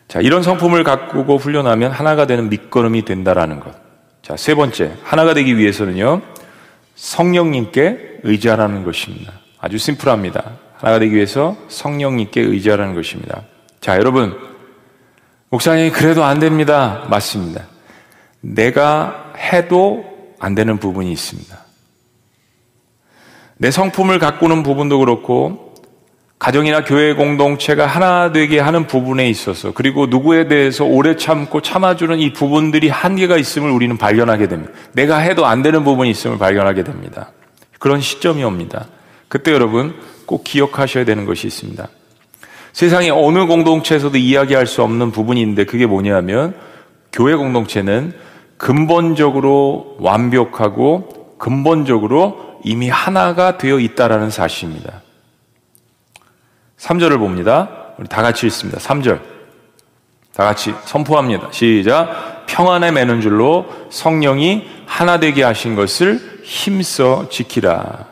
자, 이런 성품을 가꾸고 훈련하면 하나가 되는 밑거름이 된다라는 것. 자, 세 번째. 하나가 되기 위해서는요, 성령님께 의지하라는 것입니다. 아주 심플합니다. 하나가 되기 위해서 성령님께 의지하라는 것입니다. 자, 여러분. 목사님, 그래도 안 됩니다. 맞습니다. 내가 해도 안 되는 부분이 있습니다. 내 성품을 가꾸는 부분도 그렇고, 가정이나 교회 공동체가 하나 되게 하는 부분에 있어서 그리고 누구에 대해서 오래 참고 참아주는 이 부분들이 한계가 있음을 우리는 발견하게 됩니다. 내가 해도 안 되는 부분이 있음을 발견하게 됩니다. 그런 시점이 옵니다. 그때 여러분 꼭 기억하셔야 되는 것이 있습니다. 세상의 어느 공동체에서도 이야기할 수 없는 부분인데 그게 뭐냐면 교회 공동체는 근본적으로 완벽하고 근본적으로 이미 하나가 되어 있다라는 사실입니다. 3절을 봅니다. 우리 다 같이 읽습니다. 3절. 다 같이 선포합니다. 시작. 평안에 매는 줄로 성령이 하나 되게 하신 것을 힘써 지키라.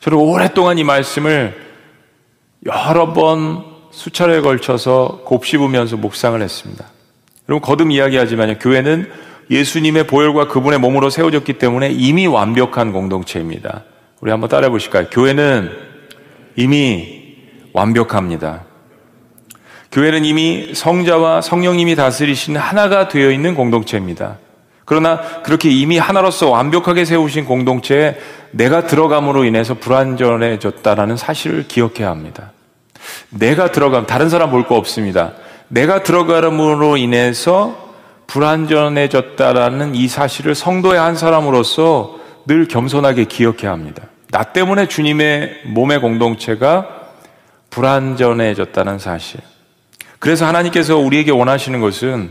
저는 오랫동안 이 말씀을 여러 번 수차례에 걸쳐서 곱씹으면서 묵상을 했습니다. 여러분 거듭 이야기하지만 교회는 예수님의 보혈과 그분의 몸으로 세워졌기 때문에 이미 완벽한 공동체입니다. 우리 한번 따라해 보실까요? 교회는 이미 완벽합니다. 교회는 이미 성자와 성령님이 다스리신 하나가 되어 있는 공동체입니다. 그러나 그렇게 이미 하나로서 완벽하게 세우신 공동체에 내가 들어감으로 인해서 불완전해졌다라는 사실을 기억해야 합니다. 내가 들어감, 다른 사람 볼 거 없습니다. 내가 들어감으로 인해서 불완전해졌다라는 이 사실을 성도의 한 사람으로서 늘 겸손하게 기억해야 합니다. 나 때문에 주님의 몸의 공동체가 불완전해졌다는 사실. 그래서 하나님께서 우리에게 원하시는 것은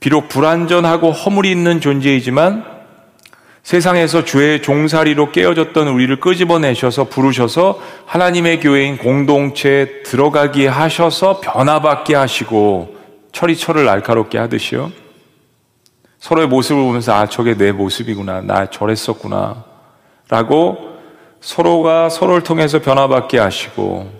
비록 불완전하고 허물이 있는 존재이지만 세상에서 죄의 종살이로 깨어졌던 우리를 끄집어내셔서 부르셔서 하나님의 교회인 공동체에 들어가게 하셔서 변화받게 하시고 철이 철을 날카롭게 하듯이요. 서로의 모습을 보면서 아, 저게 내 모습이구나. 나 저랬었구나. 라고 서로가 서로를 통해서 변화받게 하시고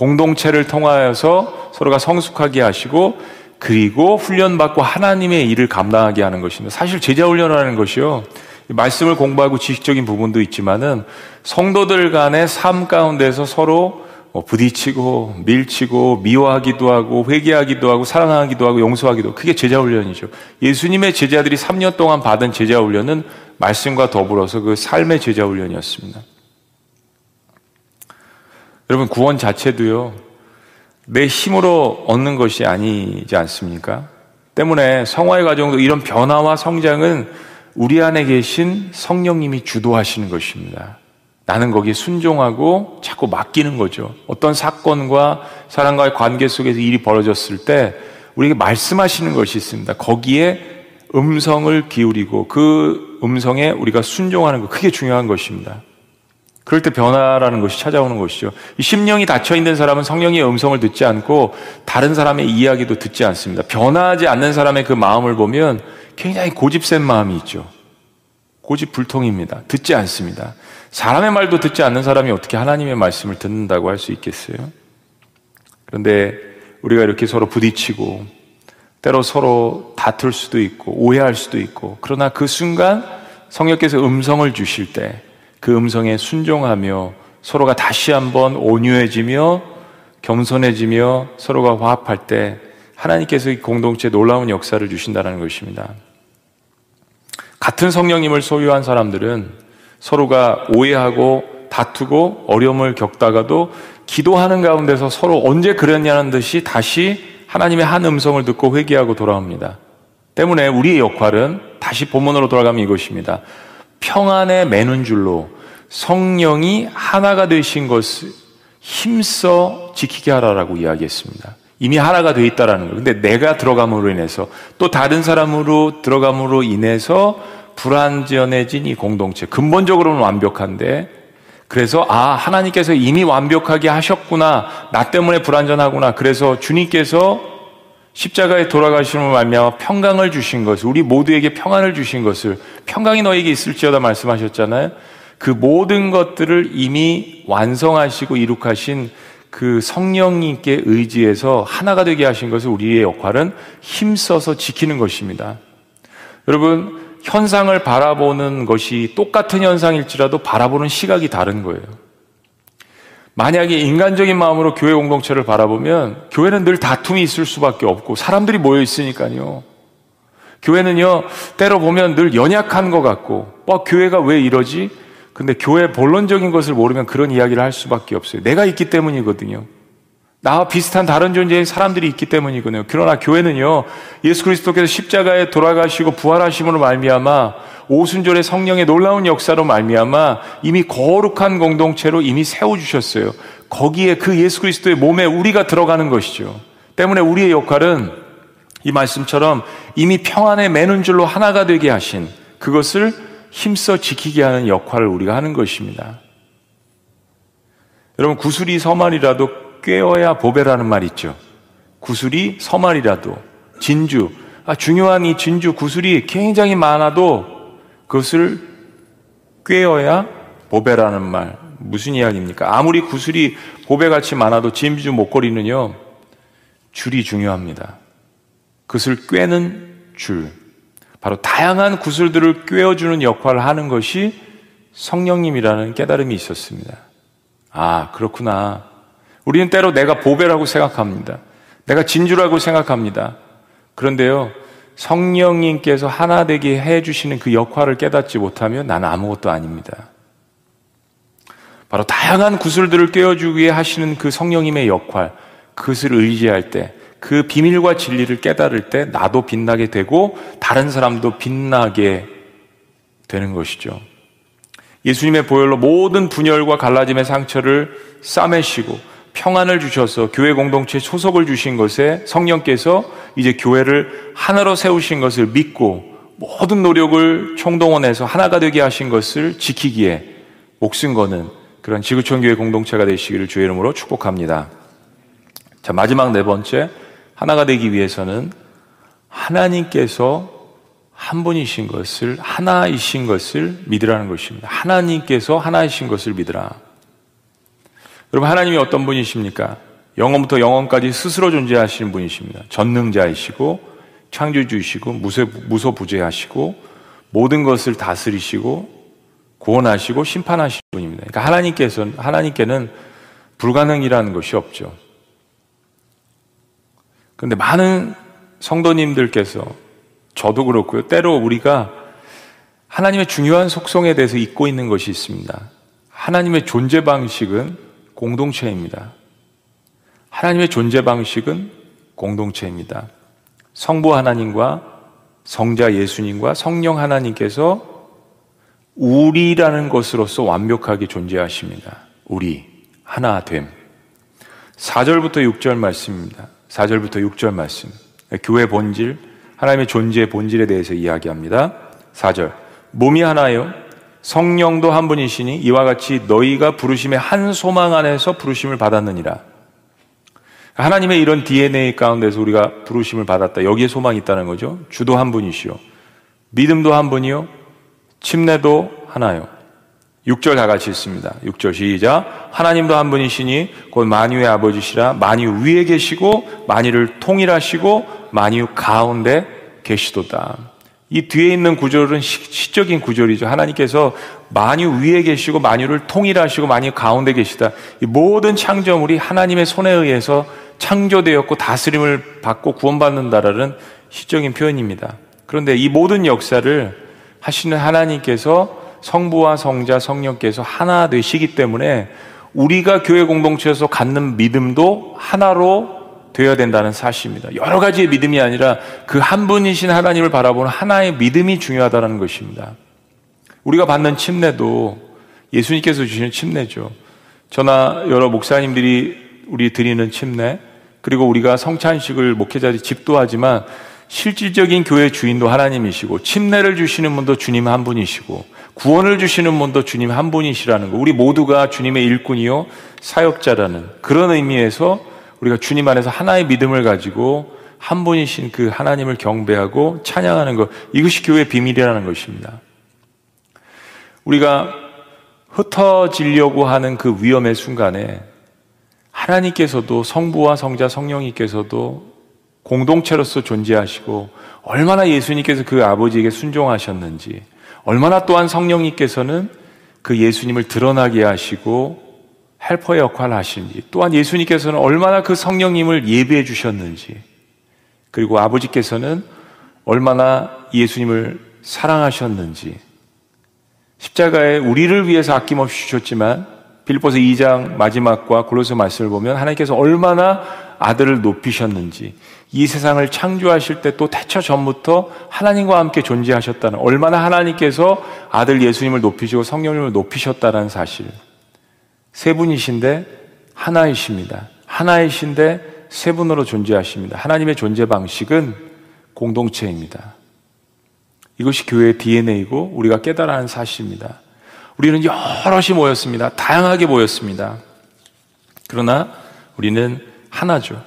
공동체를 통하여서 서로가 성숙하게 하시고 그리고 훈련받고 하나님의 일을 감당하게 하는 것입니다. 사실 제자 훈련하는 것이요. 말씀을 공부하고 지식적인 부분도 있지만은 성도들 간의 삶 가운데서 서로 뭐 부딪히고 밀치고 미워하기도 하고 회개하기도 하고 사랑하기도 하고 용서하기도 그게 제자 훈련이죠. 예수님의 제자들이 3년 동안 받은 제자 훈련은 말씀과 더불어서 그 삶의 제자 훈련이었습니다. 여러분 구원 자체도요. 내 힘으로 얻는 것이 아니지 않습니까? 때문에 성화의 과정도 이런 변화와 성장은 우리 안에 계신 성령님이 주도하시는 것입니다. 나는 거기에 순종하고 자꾸 맡기는 거죠. 어떤 사건과 사람과의 관계 속에서 일이 벌어졌을 때 우리에게 말씀하시는 것이 있습니다. 거기에 음성을 기울이고 그 음성에 우리가 순종하는 것, 그게 중요한 것입니다. 그럴 때 변화라는 것이 찾아오는 것이죠. 심령이 닫혀 있는 사람은 성령의 음성을 듣지 않고 다른 사람의 이야기도 듣지 않습니다. 변화하지 않는 사람의 그 마음을 보면 굉장히 고집센 마음이 있죠. 고집불통입니다. 듣지 않습니다. 사람의 말도 듣지 않는 사람이 어떻게 하나님의 말씀을 듣는다고 할 수 있겠어요? 그런데 우리가 이렇게 서로 부딪히고 때로 서로 다툴 수도 있고 오해할 수도 있고 그러나 그 순간 성령께서 음성을 주실 때 그 음성에 순종하며 서로가 다시 한번 온유해지며 겸손해지며 서로가 화합할 때 하나님께서 이 공동체 놀라운 역사를 주신다는 것입니다. 같은 성령님을 소유한 사람들은 서로가 오해하고 다투고 어려움을 겪다가도 기도하는 가운데서 서로 언제 그랬냐는 듯이 다시 하나님의 한 음성을 듣고 회개하고 돌아옵니다. 때문에 우리의 역할은 다시 본문으로 돌아가면 이것입니다. 평안에 매는 줄로 성령이 하나가 되신 것을 힘써 지키게 하라라고 이야기했습니다. 이미 하나가 되어 있다라는 거예요. 근데 내가 들어감으로 인해서 또 다른 사람으로 들어감으로 인해서 불완전해진 이 공동체. 근본적으로는 완벽한데 그래서 아, 하나님께서 이미 완벽하게 하셨구나. 나 때문에 불완전하구나. 그래서 주님께서 십자가에 돌아가심을 말미암아 평강을 주신 것을 우리 모두에게 평안을 주신 것을 평강이 너에게 있을지어다 말씀하셨잖아요. 그 모든 것들을 이미 완성하시고 이룩하신 그 성령님께 의지해서 하나가 되게 하신 것을 우리의 역할은 힘써서 지키는 것입니다. 여러분, 현상을 바라보는 것이 똑같은 현상일지라도 바라보는 시각이 다른 거예요. 만약에 인간적인 마음으로 교회 공동체를 바라보면 교회는 늘 다툼이 있을 수밖에 없고 사람들이 모여 있으니까요. 교회는요, 때로 보면 늘 연약한 것 같고, 와, 교회가 왜 이러지? 근데 교회 본론적인 것을 모르면 그런 이야기를 할 수밖에 없어요. 내가 있기 때문이거든요. 나와 비슷한 다른 존재의 사람들이 있기 때문이거든요. 그러나 교회는요, 예수 그리스도께서 십자가에 돌아가시고 부활하심으로 말미암아 오순절의 성령의 놀라운 역사로 말미암아 이미 거룩한 공동체로 이미 세워 주셨어요. 거기에 그 예수 그리스도의 몸에 우리가 들어가는 것이죠. 때문에 우리의 역할은 이 말씀처럼 이미 평안에 매는 줄로 하나가 되게 하신 그것을 힘써 지키게 하는 역할을 우리가 하는 것입니다. 여러분 구슬이 서말이라도 꿰어야 보배라는 말 있죠. 구슬이 서말이라도 진주 아, 중요한 이 진주 구슬이 굉장히 많아도 그것을 꿰어야 보배라는 말 무슨 이야기입니까? 아무리 구슬이 보배같이 많아도 진주 목걸이는요 줄이 중요합니다. 그것을 꿰는 줄 바로 다양한 구슬들을 꿰어주는 역할을 하는 것이 성령님이라는 깨달음이 있었습니다. 아 그렇구나. 우리는 때로 내가 보배라고 생각합니다. 내가 진주라고 생각합니다. 그런데요, 성령님께서 하나 되게 해주시는 그 역할을 깨닫지 못하면 나는 아무것도 아닙니다. 바로 다양한 구슬들을 꿰어주기 위해 하시는 그 성령님의 역할, 그것을 의지할 때, 그 비밀과 진리를 깨달을 때 나도 빛나게 되고 다른 사람도 빛나게 되는 것이죠. 예수님의 보혈로 모든 분열과 갈라짐의 상처를 싸매시고 평안을 주셔서 교회 공동체 소속을 주신 것에 성령께서 이제 교회를 하나로 세우신 것을 믿고 모든 노력을 총동원해서 하나가 되게 하신 것을 지키기에 목숨 거는 그런 지구촌 교회 공동체가 되시기를 주의 이름으로 축복합니다. 자, 마지막 네 번째 하나가 되기 위해서는 하나님께서 한 분이신 것을 하나이신 것을 믿으라는 것입니다. 하나님께서 하나이신 것을 믿으라. 여러분 하나님이 어떤 분이십니까? 영원부터 영원까지 스스로 존재하시는 분이십니다. 전능자이시고 창조주이시고 무소, 무소부재하시고 모든 것을 다스리시고 구원하시고 심판하시는 분입니다. 그러니까 하나님께서는 하나님께는 불가능이라는 것이 없죠. 그런데 많은 성도님들께서 저도 그렇고요. 때로 우리가 하나님의 중요한 속성에 대해서 잊고 있는 것이 있습니다. 하나님의 존재 방식은 공동체입니다. 하나님의 존재 방식은 공동체입니다. 성부 하나님과 성자 예수님과 성령 하나님께서 우리라는 것으로서 완벽하게 존재하십니다. 우리, 하나 됨. 4절부터 6절 말씀입니다. 4절부터 6절 말씀. 교회 본질, 하나님의 존재 본질에 대해서 이야기합니다. 4절. 몸이 하나요. 성령도 한 분이시니 이와 같이 너희가 부르심의 한 소망 안에서 부르심을 받았느니라. 하나님의 이런 DNA 가운데서 우리가 부르심을 받았다. 여기에 소망이 있다는 거죠. 주도 한 분이시요. 믿음도 한 분이요. 침례도 하나요. 6절 다 같이 있습니다. 6절 시작. 하나님도 한 분이시니 곧 만유의 아버지시라 만유 위에 계시고 만유를 통일하시고 만유 가운데 계시도다. 이 뒤에 있는 구절은 시, 적인 구절이죠. 하나님께서 만유 위에 계시고 만유를 통일하시고 만유 가운데 계시다. 이 모든 창조물이 하나님의 손에 의해서 창조되었고 다스림을 받고 구원받는다라는 시적인 표현입니다. 그런데 이 모든 역사를 하시는 하나님께서 성부와 성자, 성령께서 하나 되시기 때문에 우리가 교회 공동체에서 갖는 믿음도 하나로 되어야 된다는 사실입니다. 여러 가지의 믿음이 아니라 그 한 분이신 하나님을 바라보는 하나의 믿음이 중요하다는 것입니다. 우리가 받는 침례도 예수님께서 주시는 침례죠. 저나 여러 목사님들이 우리 드리는 침례, 그리고 우리가 성찬식을 목회자들이 집도하지만 실질적인 교회 주인도 하나님이시고 침례를 주시는 분도 주님 한 분이시고 구원을 주시는 분도 주님 한 분이시라는 거. 우리 모두가 주님의 일꾼이요 사역자라는 그런 의미에서 우리가 주님 안에서 하나의 믿음을 가지고 한 분이신 그 하나님을 경배하고 찬양하는 것. 이것이 교회의 비밀이라는 것입니다. 우리가 흩어지려고 하는 그 위험의 순간에 하나님께서도 성부와 성자 성령님께서도 공동체로서 존재하시고 얼마나 예수님께서 그 아버지에게 순종하셨는지 얼마나 또한 성령님께서는 그 예수님을 드러나게 하시고 헬퍼 역할을 하시는지 또한 예수님께서는 얼마나 그 성령님을 예배해 주셨는지 그리고 아버지께서는 얼마나 예수님을 사랑하셨는지. 십자가에 우리를 위해서 아낌없이 주셨지만 빌보서 2장 마지막과 골로새 말씀을 보면 하나님께서 얼마나 아들을 높이셨는지 이 세상을 창조하실 때 또 태초 전부터 하나님과 함께 존재하셨다는 얼마나 하나님께서 아들 예수님을 높이시고 성령님을 높이셨다는 사실 세 분이신데 하나이십니다. 하나이신데 세 분으로 존재하십니다. 하나님의 존재 방식은 공동체입니다. 이것이 교회의 DNA이고 우리가 깨달아야 사실입니다. 우리는 여럿이 모였습니다. 다양하게 모였습니다. 그러나 우리는 하나죠.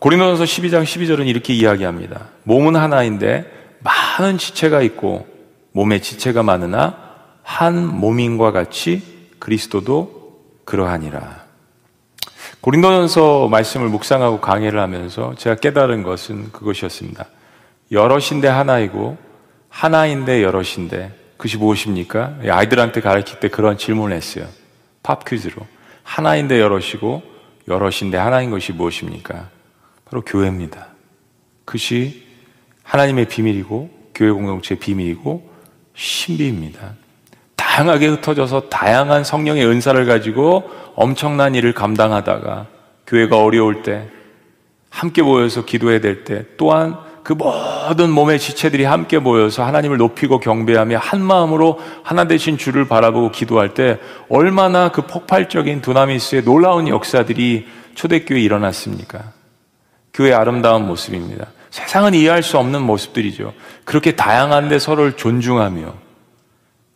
고린도전서 12장 12절은 이렇게 이야기합니다. 몸은 하나인데 많은 지체가 있고 몸에 지체가 많으나 한 몸인과 같이 그리스도도 그러하니라. 고린도전서 말씀을 묵상하고 강해를 하면서 제가 깨달은 것은 그것이었습니다. 여럿인데 하나이고 하나인데 여럿인데 그것이 무엇입니까? 아이들한테 가르칠 때 그런 질문을 했어요. 팝 퀴즈로. 하나인데 여럿이고 여럿인데 하나인 것이 무엇입니까? 바로 교회입니다. 그것이 하나님의 비밀이고 교회 공동체의 비밀이고 신비입니다. 다양하게 흩어져서 다양한 성령의 은사를 가지고 엄청난 일을 감당하다가 교회가 어려울 때 함께 모여서 기도해야 될 때 또한 그 모든 몸의 지체들이 함께 모여서 하나님을 높이고 경배하며 한 마음으로 하나 되신 주를 바라보고 기도할 때 얼마나 그 폭발적인 두나미스의 놀라운 역사들이 초대교회에 일어났습니까? 교회의 아름다운 모습입니다. 세상은 이해할 수 없는 모습들이죠. 그렇게 다양한데 서로를 존중하며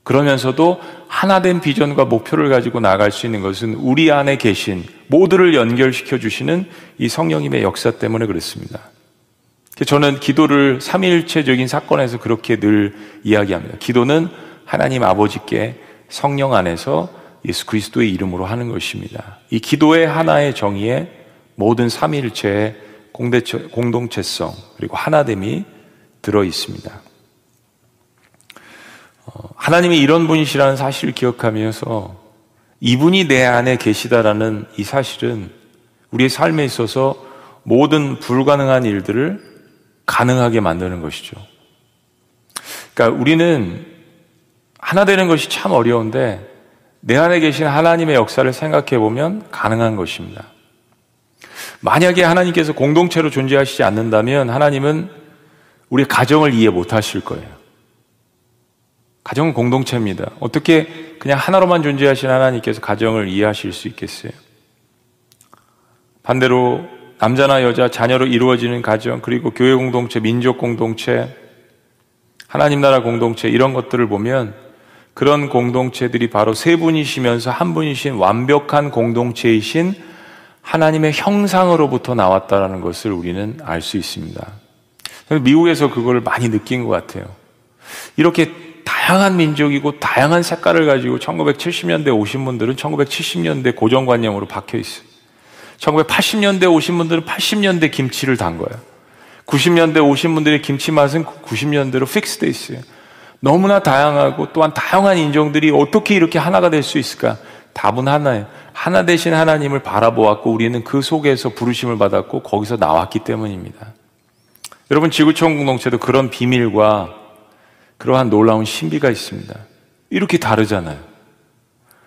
그러면서도 하나된 비전과 목표를 가지고 나갈 수 있는 것은 우리 안에 계신 모두를 연결시켜 주시는 이 성령님의 역사 때문에 그렇습니다. 저는 기도를 삼위일체적인 사건에서 그렇게 늘 이야기합니다. 기도는 하나님 아버지께 성령 안에서 예수 그리스도의 이름으로 하는 것입니다. 이 기도의 하나의 정의에 모든 삼위일체의 공동체성 그리고 하나됨이 들어 있습니다. 어, 하나님이 이런 분이시라는 사실을 기억하면서 이분이 내 안에 계시다라는 이 사실은 우리의 삶에 있어서 모든 불가능한 일들을 가능하게 만드는 것이죠. 그러니까 우리는 하나 되는 것이 참 어려운데 내 안에 계신 하나님의 역사를 생각해 보면 가능한 것입니다. 만약에 하나님께서 공동체로 존재하시지 않는다면 하나님은 우리 가정을 이해 못 하실 거예요. 가정은 공동체입니다. 어떻게 그냥 하나로만 존재하신 하나님께서 가정을 이해하실 수 있겠어요? 반대로 남자나 여자, 자녀로 이루어지는 가정, 그리고 교회 공동체, 민족 공동체, 하나님 나라 공동체, 이런 것들을 보면 그런 공동체들이 바로 세 분이시면서 한 분이신 완벽한 공동체이신 하나님의 형상으로부터 나왔다라는 것을 우리는 알 수 있습니다. 미국에서 그걸 많이 느낀 것 같아요. 이렇게 다양한 민족이고 다양한 색깔을 가지고 1970년대 오신 분들은 1970년대 고정관념으로 박혀 있어요. 1980년대 오신 분들은 80년대 김치를 단 거예요. 90년대 오신 분들의 김치 맛은 90년대로 픽스돼 있어요. 너무나 다양하고 또한 다양한 인종들이 어떻게 이렇게 하나가 될 수 있을까? 답은 하나예요. 하나 되신 하나님을 바라보았고 우리는 그 속에서 부르심을 받았고 거기서 나왔기 때문입니다. 여러분 지구촌 공동체도 그런 비밀과 그러한 놀라운 신비가 있습니다. 이렇게 다르잖아요.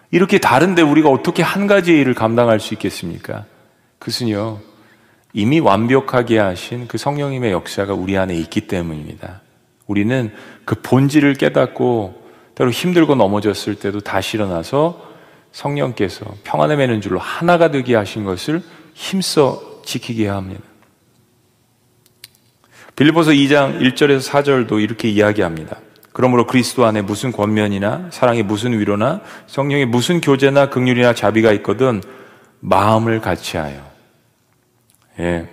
이렇게 다른데 우리가 어떻게 한 가지의 일을 감당할 수 있겠습니까? 그것은요, 이미 완벽하게 하신 그 성령님의 역사가 우리 안에 있기 때문입니다. 우리는 그 본질을 깨닫고 때로 힘들고 넘어졌을 때도 다시 일어나서 성령께서 평안에 매는 줄로 하나가 되게 하신 것을 힘써 지키게 합니다. 빌리보서 2장 1절에서 4절도 이렇게 이야기합니다. 그러므로 그리스도 안에 무슨 권면이나 사랑의 무슨 위로나 성령의 무슨 교제나 극률이나 자비가 있거든 마음을 같이하여. 예.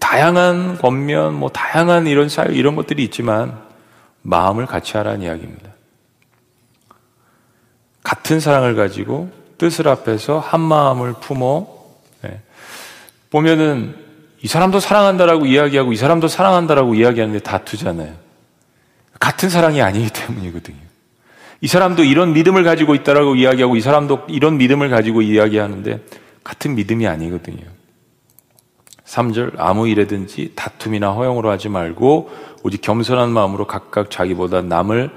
다양한 권면, 뭐 다양한 이런 사유 이런 것들이 있지만 마음을 같이 하라는 이야기입니다. 같은 사랑을 가지고 뜻을 앞에서 한 마음을 품어 예. 보면은 이 사람도 사랑한다라고 이야기하고 이 사람도 사랑한다라고 이야기하는데 다투잖아요. 같은 사랑이 아니기 때문이거든요. 이 사람도 이런 믿음을 가지고 있다라고 이야기하고 이 사람도 이런 믿음을 가지고 이야기하는데 같은 믿음이 아니거든요. 3절 아무 일에든지 다툼이나 허용으로 하지 말고 오직 겸손한 마음으로 각각 자기보다 남을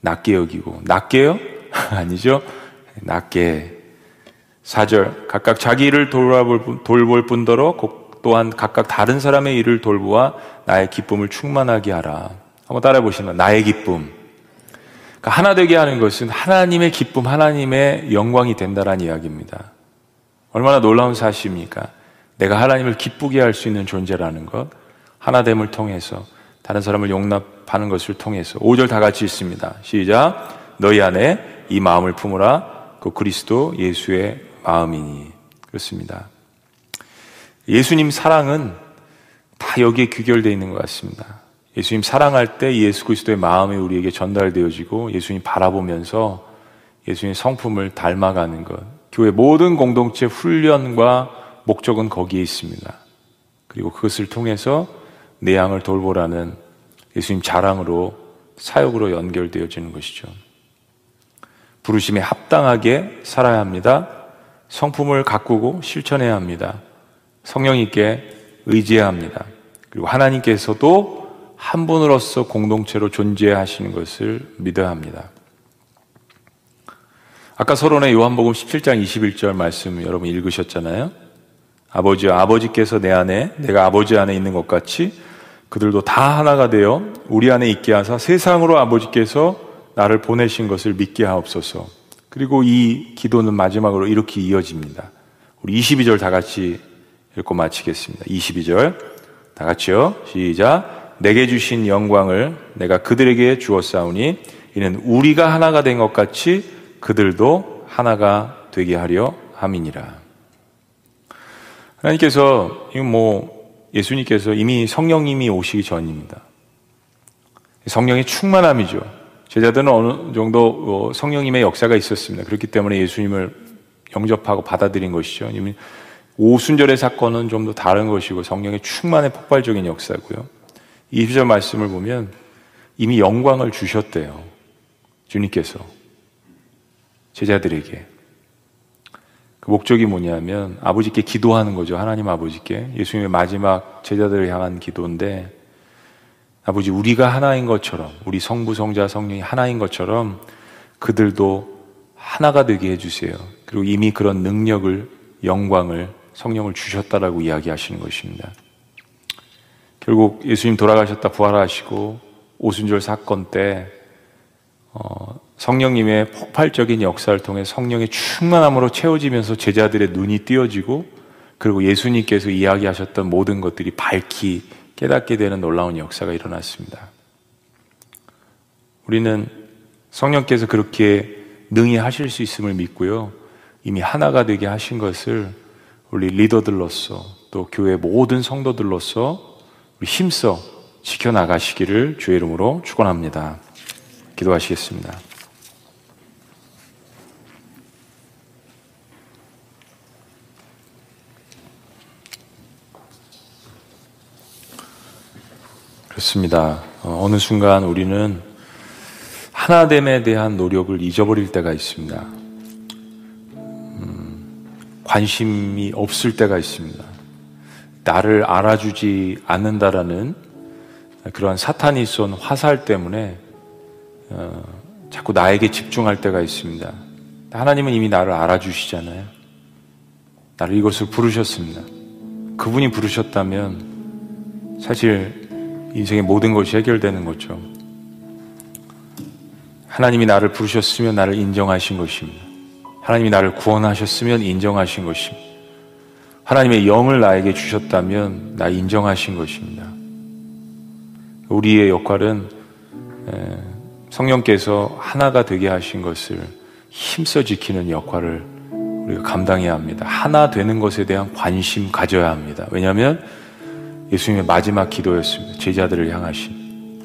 낮게 여기고 낮게요? (laughs) 아니죠. 낮게 4절 각각 자기 일을 돌아볼, 돌볼 뿐더러 또한 각각 다른 사람의 일을 돌보아 나의 기쁨을 충만하게 하라. 한번 따라해 보시면 나의 기쁨. 그러니까 하나 되게 하는 것은 하나님의 기쁨, 하나님의 영광이 된다라는 이야기입니다. 얼마나 놀라운 사실입니까? 내가 하나님을 기쁘게 할 수 있는 존재라는 것, 하나됨을 통해서 다른 사람을 용납하는 것을 통해서 5절 다 같이 읽습니다. 시작. 너희 안에 이 마음을 품으라. 그 그리스도 예수의 마음이니. 그렇습니다. 예수님 사랑은 다 여기에 규결되어 있는 것 같습니다. 예수님 사랑할 때 예수 그리스도의 마음이 우리에게 전달되어지고 예수님 바라보면서 예수님 성품을 닮아가는 것. 교회 모든 공동체 훈련과 목적은 거기에 있습니다. 그리고 그것을 통해서 내 양을 돌보라는 예수님 자랑으로 사역으로 연결되어지는 것이죠. 부르심에 합당하게 살아야 합니다. 성품을 가꾸고 실천해야 합니다. 성령님께 의지해야 합니다. 그리고 하나님께서도 한 분으로서 공동체로 존재하시는 것을 믿어야 합니다. 아까 서론의 요한복음 17장 21절 말씀 여러분 읽으셨잖아요. 아버지와 아버지께서 내 안에 내가 아버지 안에 있는 것 같이 그들도 다 하나가 되어 우리 안에 있게 하사 세상으로 아버지께서 나를 보내신 것을 믿게 하옵소서. 그리고 이 기도는 마지막으로 이렇게 이어집니다. 우리 22절 다 같이 읽고 마치겠습니다. 22절 다 같이요. 시작. 내게 주신 영광을 내가 그들에게 주었사오니 이는 우리가 하나가 된 것 같이 그들도 하나가 되게 하려 함이니라. 하나님께서 이건 뭐 예수님께서 이미 성령님이 오시기 전입니다. 성령의 충만함이죠. 제자들은 어느 정도 어, 성령님의 역사가 있었습니다. 그렇기 때문에 예수님을 영접하고 받아들인 것이죠. 오순절의 사건은 좀 더 다른 것이고 성령의 충만의 폭발적인 역사고요. 이 2절 말씀을 보면 이미 영광을 주셨대요. 주님께서 제자들에게 그 목적이 뭐냐면 아버지께 기도하는 거죠. 하나님 아버지께 예수님의 마지막 제자들을 향한 기도인데 아버지 우리가 하나인 것처럼 우리 성부 성자 성령이 하나인 것처럼 그들도 하나가 되게 해주세요. 그리고 이미 그런 능력을 영광을 성령을 주셨다라고 이야기하시는 것입니다. 결국 예수님 돌아가셨다 부활하시고 오순절 사건 때 어, 성령님의 폭발적인 역사를 통해 성령의 충만함으로 채워지면서 제자들의 눈이 띄어지고 그리고 예수님께서 이야기하셨던 모든 것들이 밝히 깨닫게 되는 놀라운 역사가 일어났습니다. 우리는 성령께서 그렇게 능히 하실 수 있음을 믿고요. 이미 하나가 되게 하신 것을 우리 리더들로서 또 교회 모든 성도들로서 힘써 지켜나가시기를 주의 이름으로 축원합니다. 기도하시겠습니다. 그렇습니다. 어, 어느 순간 우리는 하나됨에 대한 노력을 잊어버릴 때가 있습니다. 음, 관심이 없을 때가 있습니다. 나를 알아주지 않는다라는 그러한 사탄이 쏜 화살 때문에 어, 자꾸 나에게 집중할 때가 있습니다. 하나님은 이미 나를 알아주시잖아요. 나를 이것을 부르셨습니다. 그분이 부르셨다면 사실 인생의 모든 것이 해결되는 거죠. 하나님이 나를 부르셨으면 나를 인정하신 것입니다. 하나님이 나를 구원하셨으면 인정하신 것입니다. 하나님의 영을 나에게 주셨다면 나 인정하신 것입니다. 우리의 역할은 성령께서 하나가 되게 하신 것을 힘써 지키는 역할을 우리가 감당해야 합니다. 하나 되는 것에 대한 관심 가져야 합니다. 왜냐하면 예수님의 마지막 기도였습니다. 제자들을 향하신.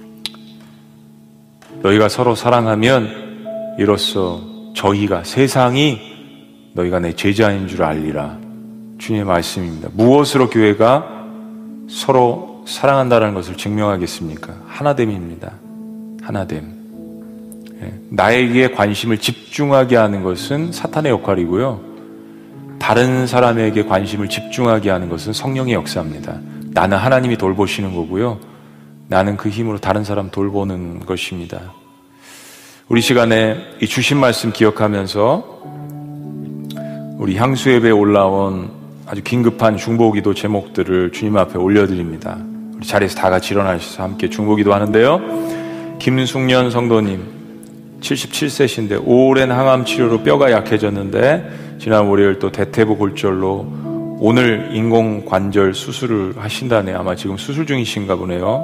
너희가 서로 사랑하면 이로써 저희가 세상이 너희가 내 제자인 줄 알리라. 주님의 말씀입니다. 무엇으로 교회가 서로 사랑한다는 것을 증명하겠습니까? 하나됨입니다. 하나됨. 예, 나에게 관심을 집중하게 하는 것은 사탄의 역할이고요. 다른 사람에게 관심을 집중하게 하는 것은 성령의 역사입니다. 나는 하나님이 돌보시는 거고요. 나는 그 힘으로 다른 사람 돌보는 것입니다. 우리 시간에 이 주신 말씀 기억하면서 우리 향수 예배에 올라온 아주 긴급한 중보기도 제목들을 주님 앞에 올려드립니다. 우리 자리에서 다 같이 일어나셔서 함께 중보기도 하는데요. 김숙년 성도님 77세신데 오랜 항암 치료로 뼈가 약해졌는데 지난 월요일 또 대퇴부 골절로 오늘 인공 관절 수술을 하신다네. 아마 지금 수술 중이신가 보네요.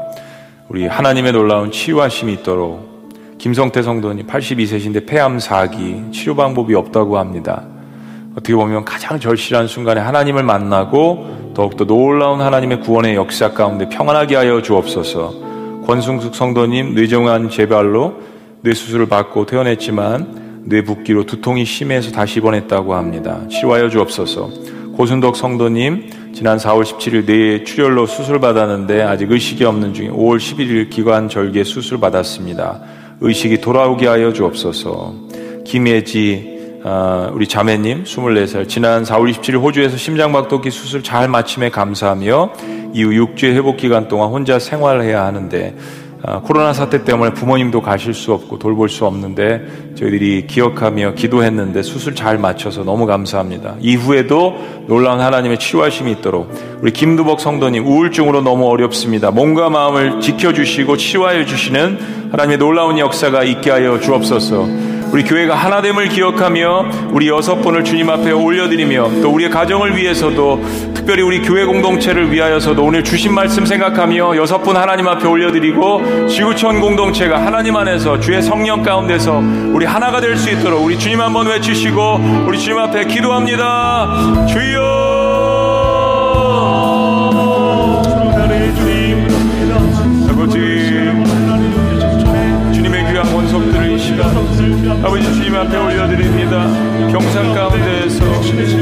우리 하나님의 놀라운 치유하심이 있도록 김성태 성도님 82세신데 폐암 4기 치료 방법이 없다고 합니다. 어떻게 보면 가장 절실한 순간에 하나님을 만나고 더욱더 놀라운 하나님의 구원의 역사 가운데 평안하게 하여 주옵소서. 권승숙 성도님 뇌종환 재발로 뇌수술을 받고 퇴원했지만 뇌 붓기로 두통이 심해서 다시 입원했다고 합니다. 치료하여 주옵소서. 고순덕 성도님 지난 4월 17일 뇌 출혈로 수술 받았는데 아직 의식이 없는 중에 5월 11일 기관 절개 수술 받았습니다. 의식이 돌아오게 하여 주옵소서. 김혜지 어, 우리 자매님 24살 지난 4월 27일 호주에서 심장박동기 수술 잘 마침에 감사하며 이후 6주의 회복 기간 동안 혼자 생활해야 하는데 아, 코로나 사태 때문에 부모님도 가실 수 없고 돌볼 수 없는데 저희들이 기억하며 기도했는데 수술 잘 마쳐서 너무 감사합니다. 이후에도 놀라운 하나님의 치료하심이 있도록 우리 김두복 성도님 우울증으로 너무 어렵습니다. 몸과 마음을 지켜주시고 치료하여 주시는 하나님의 놀라운 역사가 있게 하여 주옵소서. 우리 교회가 하나됨을 기억하며 우리 여섯 분을 주님 앞에 올려드리며 또 우리의 가정을 위해서도 특별히 우리 교회 공동체를 위하여서도 오늘 주신 말씀 생각하며 여섯 분 하나님 앞에 올려드리고 지구촌 공동체가 하나님 안에서 주의 성령 가운데서 우리 하나가 될 수 있도록 우리 주님 한번 외치시고 우리 주님 앞에 기도합니다. 주여 아버지 주님 앞에 올려드립니다. 경상 가운데에서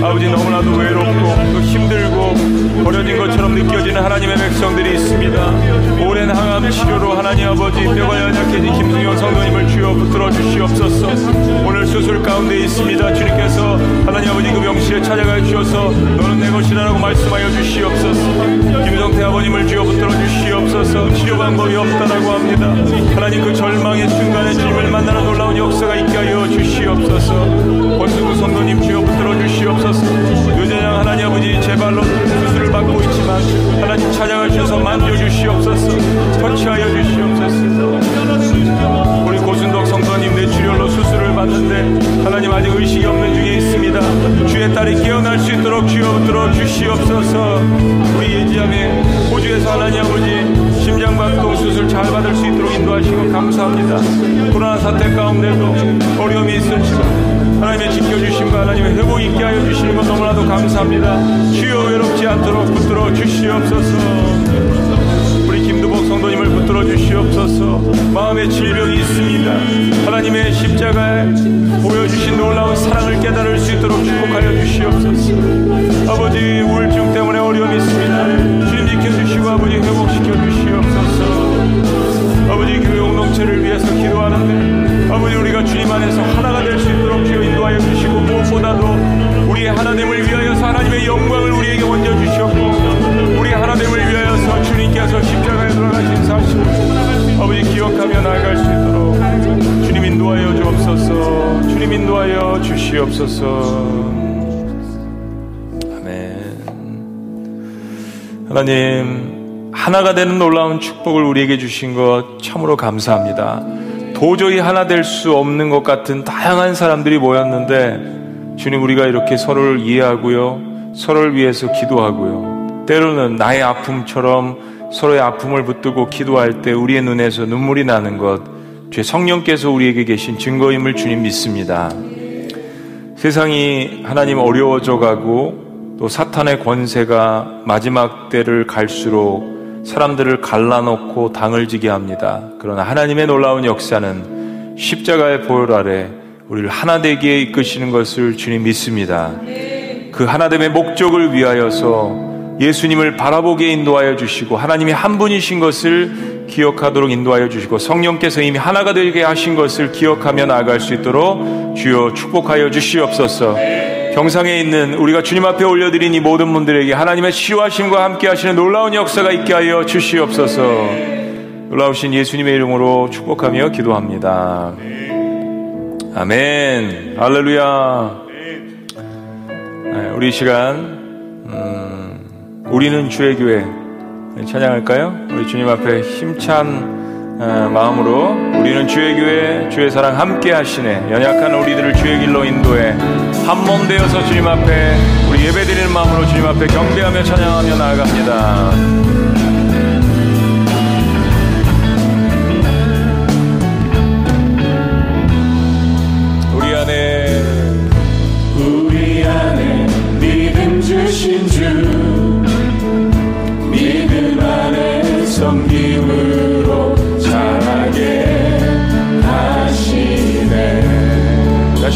아버지 너무나도 외롭고 또 힘들고 버려진 것처럼 느껴지는 하나님의 백성들이 있습니다. 오랜 항암 치료로 하나님 아버지 뼈가 연약해진 김승영 성도님을 주여 붙들어 주시옵소서. 오늘 수술 가운데 있습니다. 주님께서 하나님 아버지 그 병실에 찾아가 주셔서 너는 내 것이라고 말씀하여 주시옵소서. 김성태 아버님을 주여 붙들어 주시옵소서. 치료 방법이 없다라고 합니다. 하나님 그 절망의 순간에 주님을 만나는 놀라운 역 역사가 있게 하여 주시옵소서. 권수구 성도님 주여 붙들어 주시옵소서. 요제장 하나님 아버지 제발로 수술을 받고 있지만 하나님 찾아가셔서 만져 주시옵소서. 터치하여 주시옵소서. 우리 고순덕 성도님 내 출혈로 수술을 받는데 하나님 아직 의식이 없는 중에 있습니다. 주의 딸이 깨어날 수 있도록 주여 붙들어 주시옵소서. 우리 예지함에 호주에서 하나님 아버지 심장박동 수술 잘 받을 수 있도록 인도하시고 감사합니다. 코로나 사태 가운데도 어려움이 있을지만 하나님의 지켜주심과 하나님의 회복 있게 하여 주시는 것 너무나도 감사합니다. 주여 외롭지 않도록 붙들어 주시옵소서. 김두복 성도님을 붙들어 주시옵소서. 마음의 질병이 있습니다. 하나님의 십자가에 보여주신 놀라운 사랑을 깨달을 수 있도록 축복하여 주시옵소서. 아버지 우울증 때문에 어려움이 있습니다. 주님 지켜주시고 아버지 회복 공동체를 위해서 기도하는데 아버지 우리가 주님 안에서 하나가 될 수 있도록 주여 인도하여 주시고 무엇보다도 우리의 하나됨을 위하여서 하나님의 영광을 우리에게 얹어 주셨고 우리의 하나됨을 위하여서 주님께서 십자가에 돌아가신 사실 아버지 기억하며 나아갈 수 있도록 주님 인도하여 주옵소서. 주님 인도하여 주시옵소서. 아멘. 하나님 하나가 되는 놀라운 축복을 우리에게 주신 것 참으로 감사합니다. 도저히 하나 될 수 없는 것 같은 다양한 사람들이 모였는데 주님 우리가 이렇게 서로를 이해하고요. 서로를 위해서 기도하고요. 때로는 나의 아픔처럼 서로의 아픔을 붙들고 기도할 때 우리의 눈에서 눈물이 나는 것, 제 성령께서 우리에게 계신 증거임을 주님 믿습니다. 세상이 하나님 어려워져 가고 또 사탄의 권세가 마지막 때를 갈수록 사람들을 갈라놓고 당을 지게 합니다. 그러나 하나님의 놀라운 역사는 십자가의 보혈 아래 우리를 하나 되기에 이끄시는 것을 주님 믿습니다. 그 하나됨의 목적을 위하여서 예수님을 바라보게 인도하여 주시고 하나님이 한 분이신 것을 기억하도록 인도하여 주시고 성령께서 이미 하나가 되게 하신 것을 기억하며 나아갈 수 있도록 주여 축복하여 주시옵소서. 경상에 있는 우리가 주님 앞에 올려드린 이 모든 분들에게 하나님의 치유하심과 함께 하시는 놀라운 역사가 있게 하여 주시옵소서. 놀라우신 예수님의 이름으로 축복하며 기도합니다. 아멘. 할렐루야. 네, 우리 이 시간 음, 우리는 주의 교회 찬양할까요? 우리 주님 앞에 힘찬 어, 마음으로 우리는 주의 교회 주의 사랑 함께 하시네 연약한 우리들을 주의 길로 인도해 한 몸 되어서 주님 앞에 우리 예배드리는 마음으로 주님 앞에 경배하며 찬양하며 나아갑니다.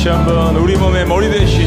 다시 한번 우리 몸의 머리 되신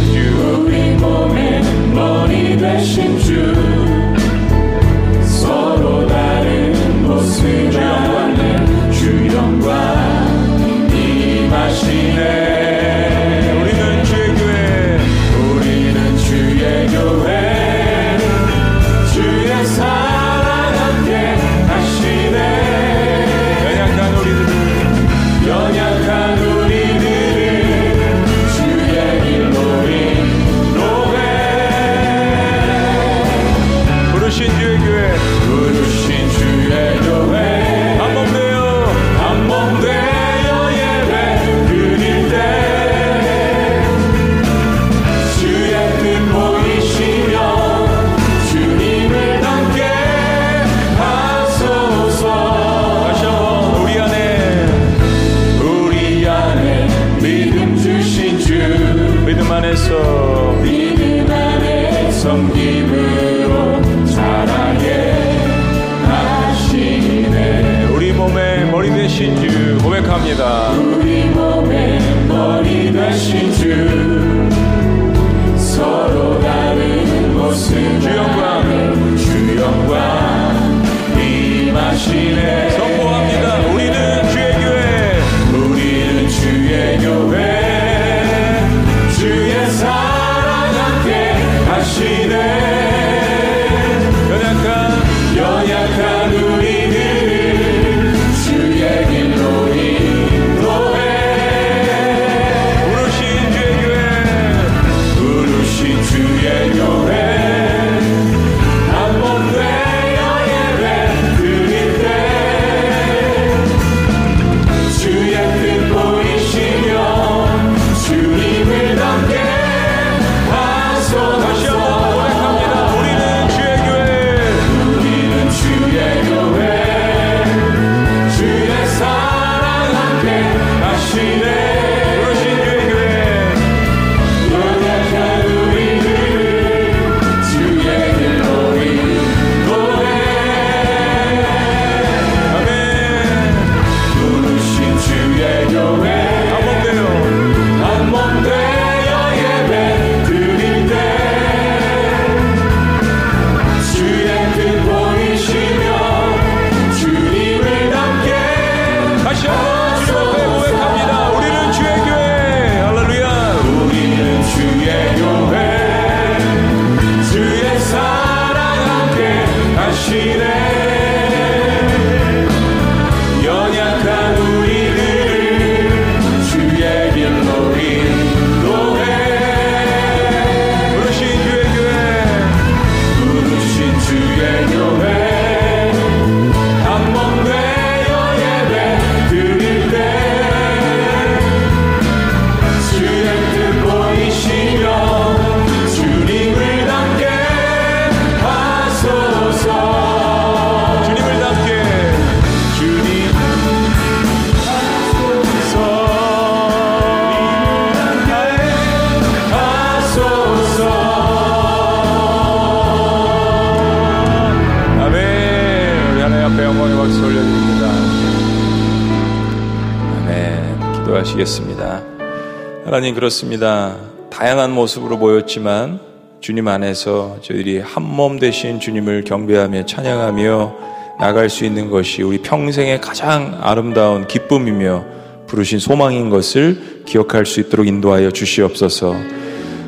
그렇습니다. 다양한 모습으로 모였지만 주님 안에서 저희들이 한 몸 되신 주님을 경배하며 찬양하며 나갈 수 있는 것이 우리 평생의 가장 아름다운 기쁨이며 부르신 소망인 것을 기억할 수 있도록 인도하여 주시옵소서.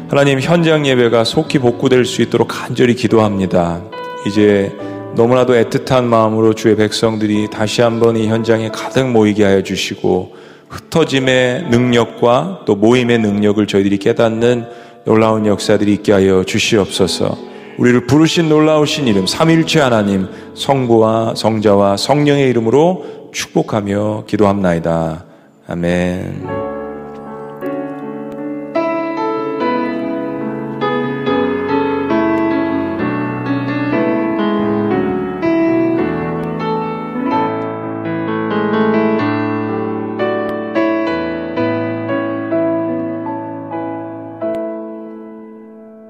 하나님 현장 예배가 속히 복구될 수 있도록 간절히 기도합니다. 이제 너무나도 애틋한 마음으로 주의 백성들이 다시 한번 이 현장에 가득 모이게 하여 주시고 흩어짐의 능력과 또 모임의 능력을 저희들이 깨닫는 놀라운 역사들이 있게 하여 주시옵소서. 우리를 부르신 놀라우신 이름 삼일체 하나님 성부와 성자와 성령의 이름으로 축복하며 기도합나이다. 아멘.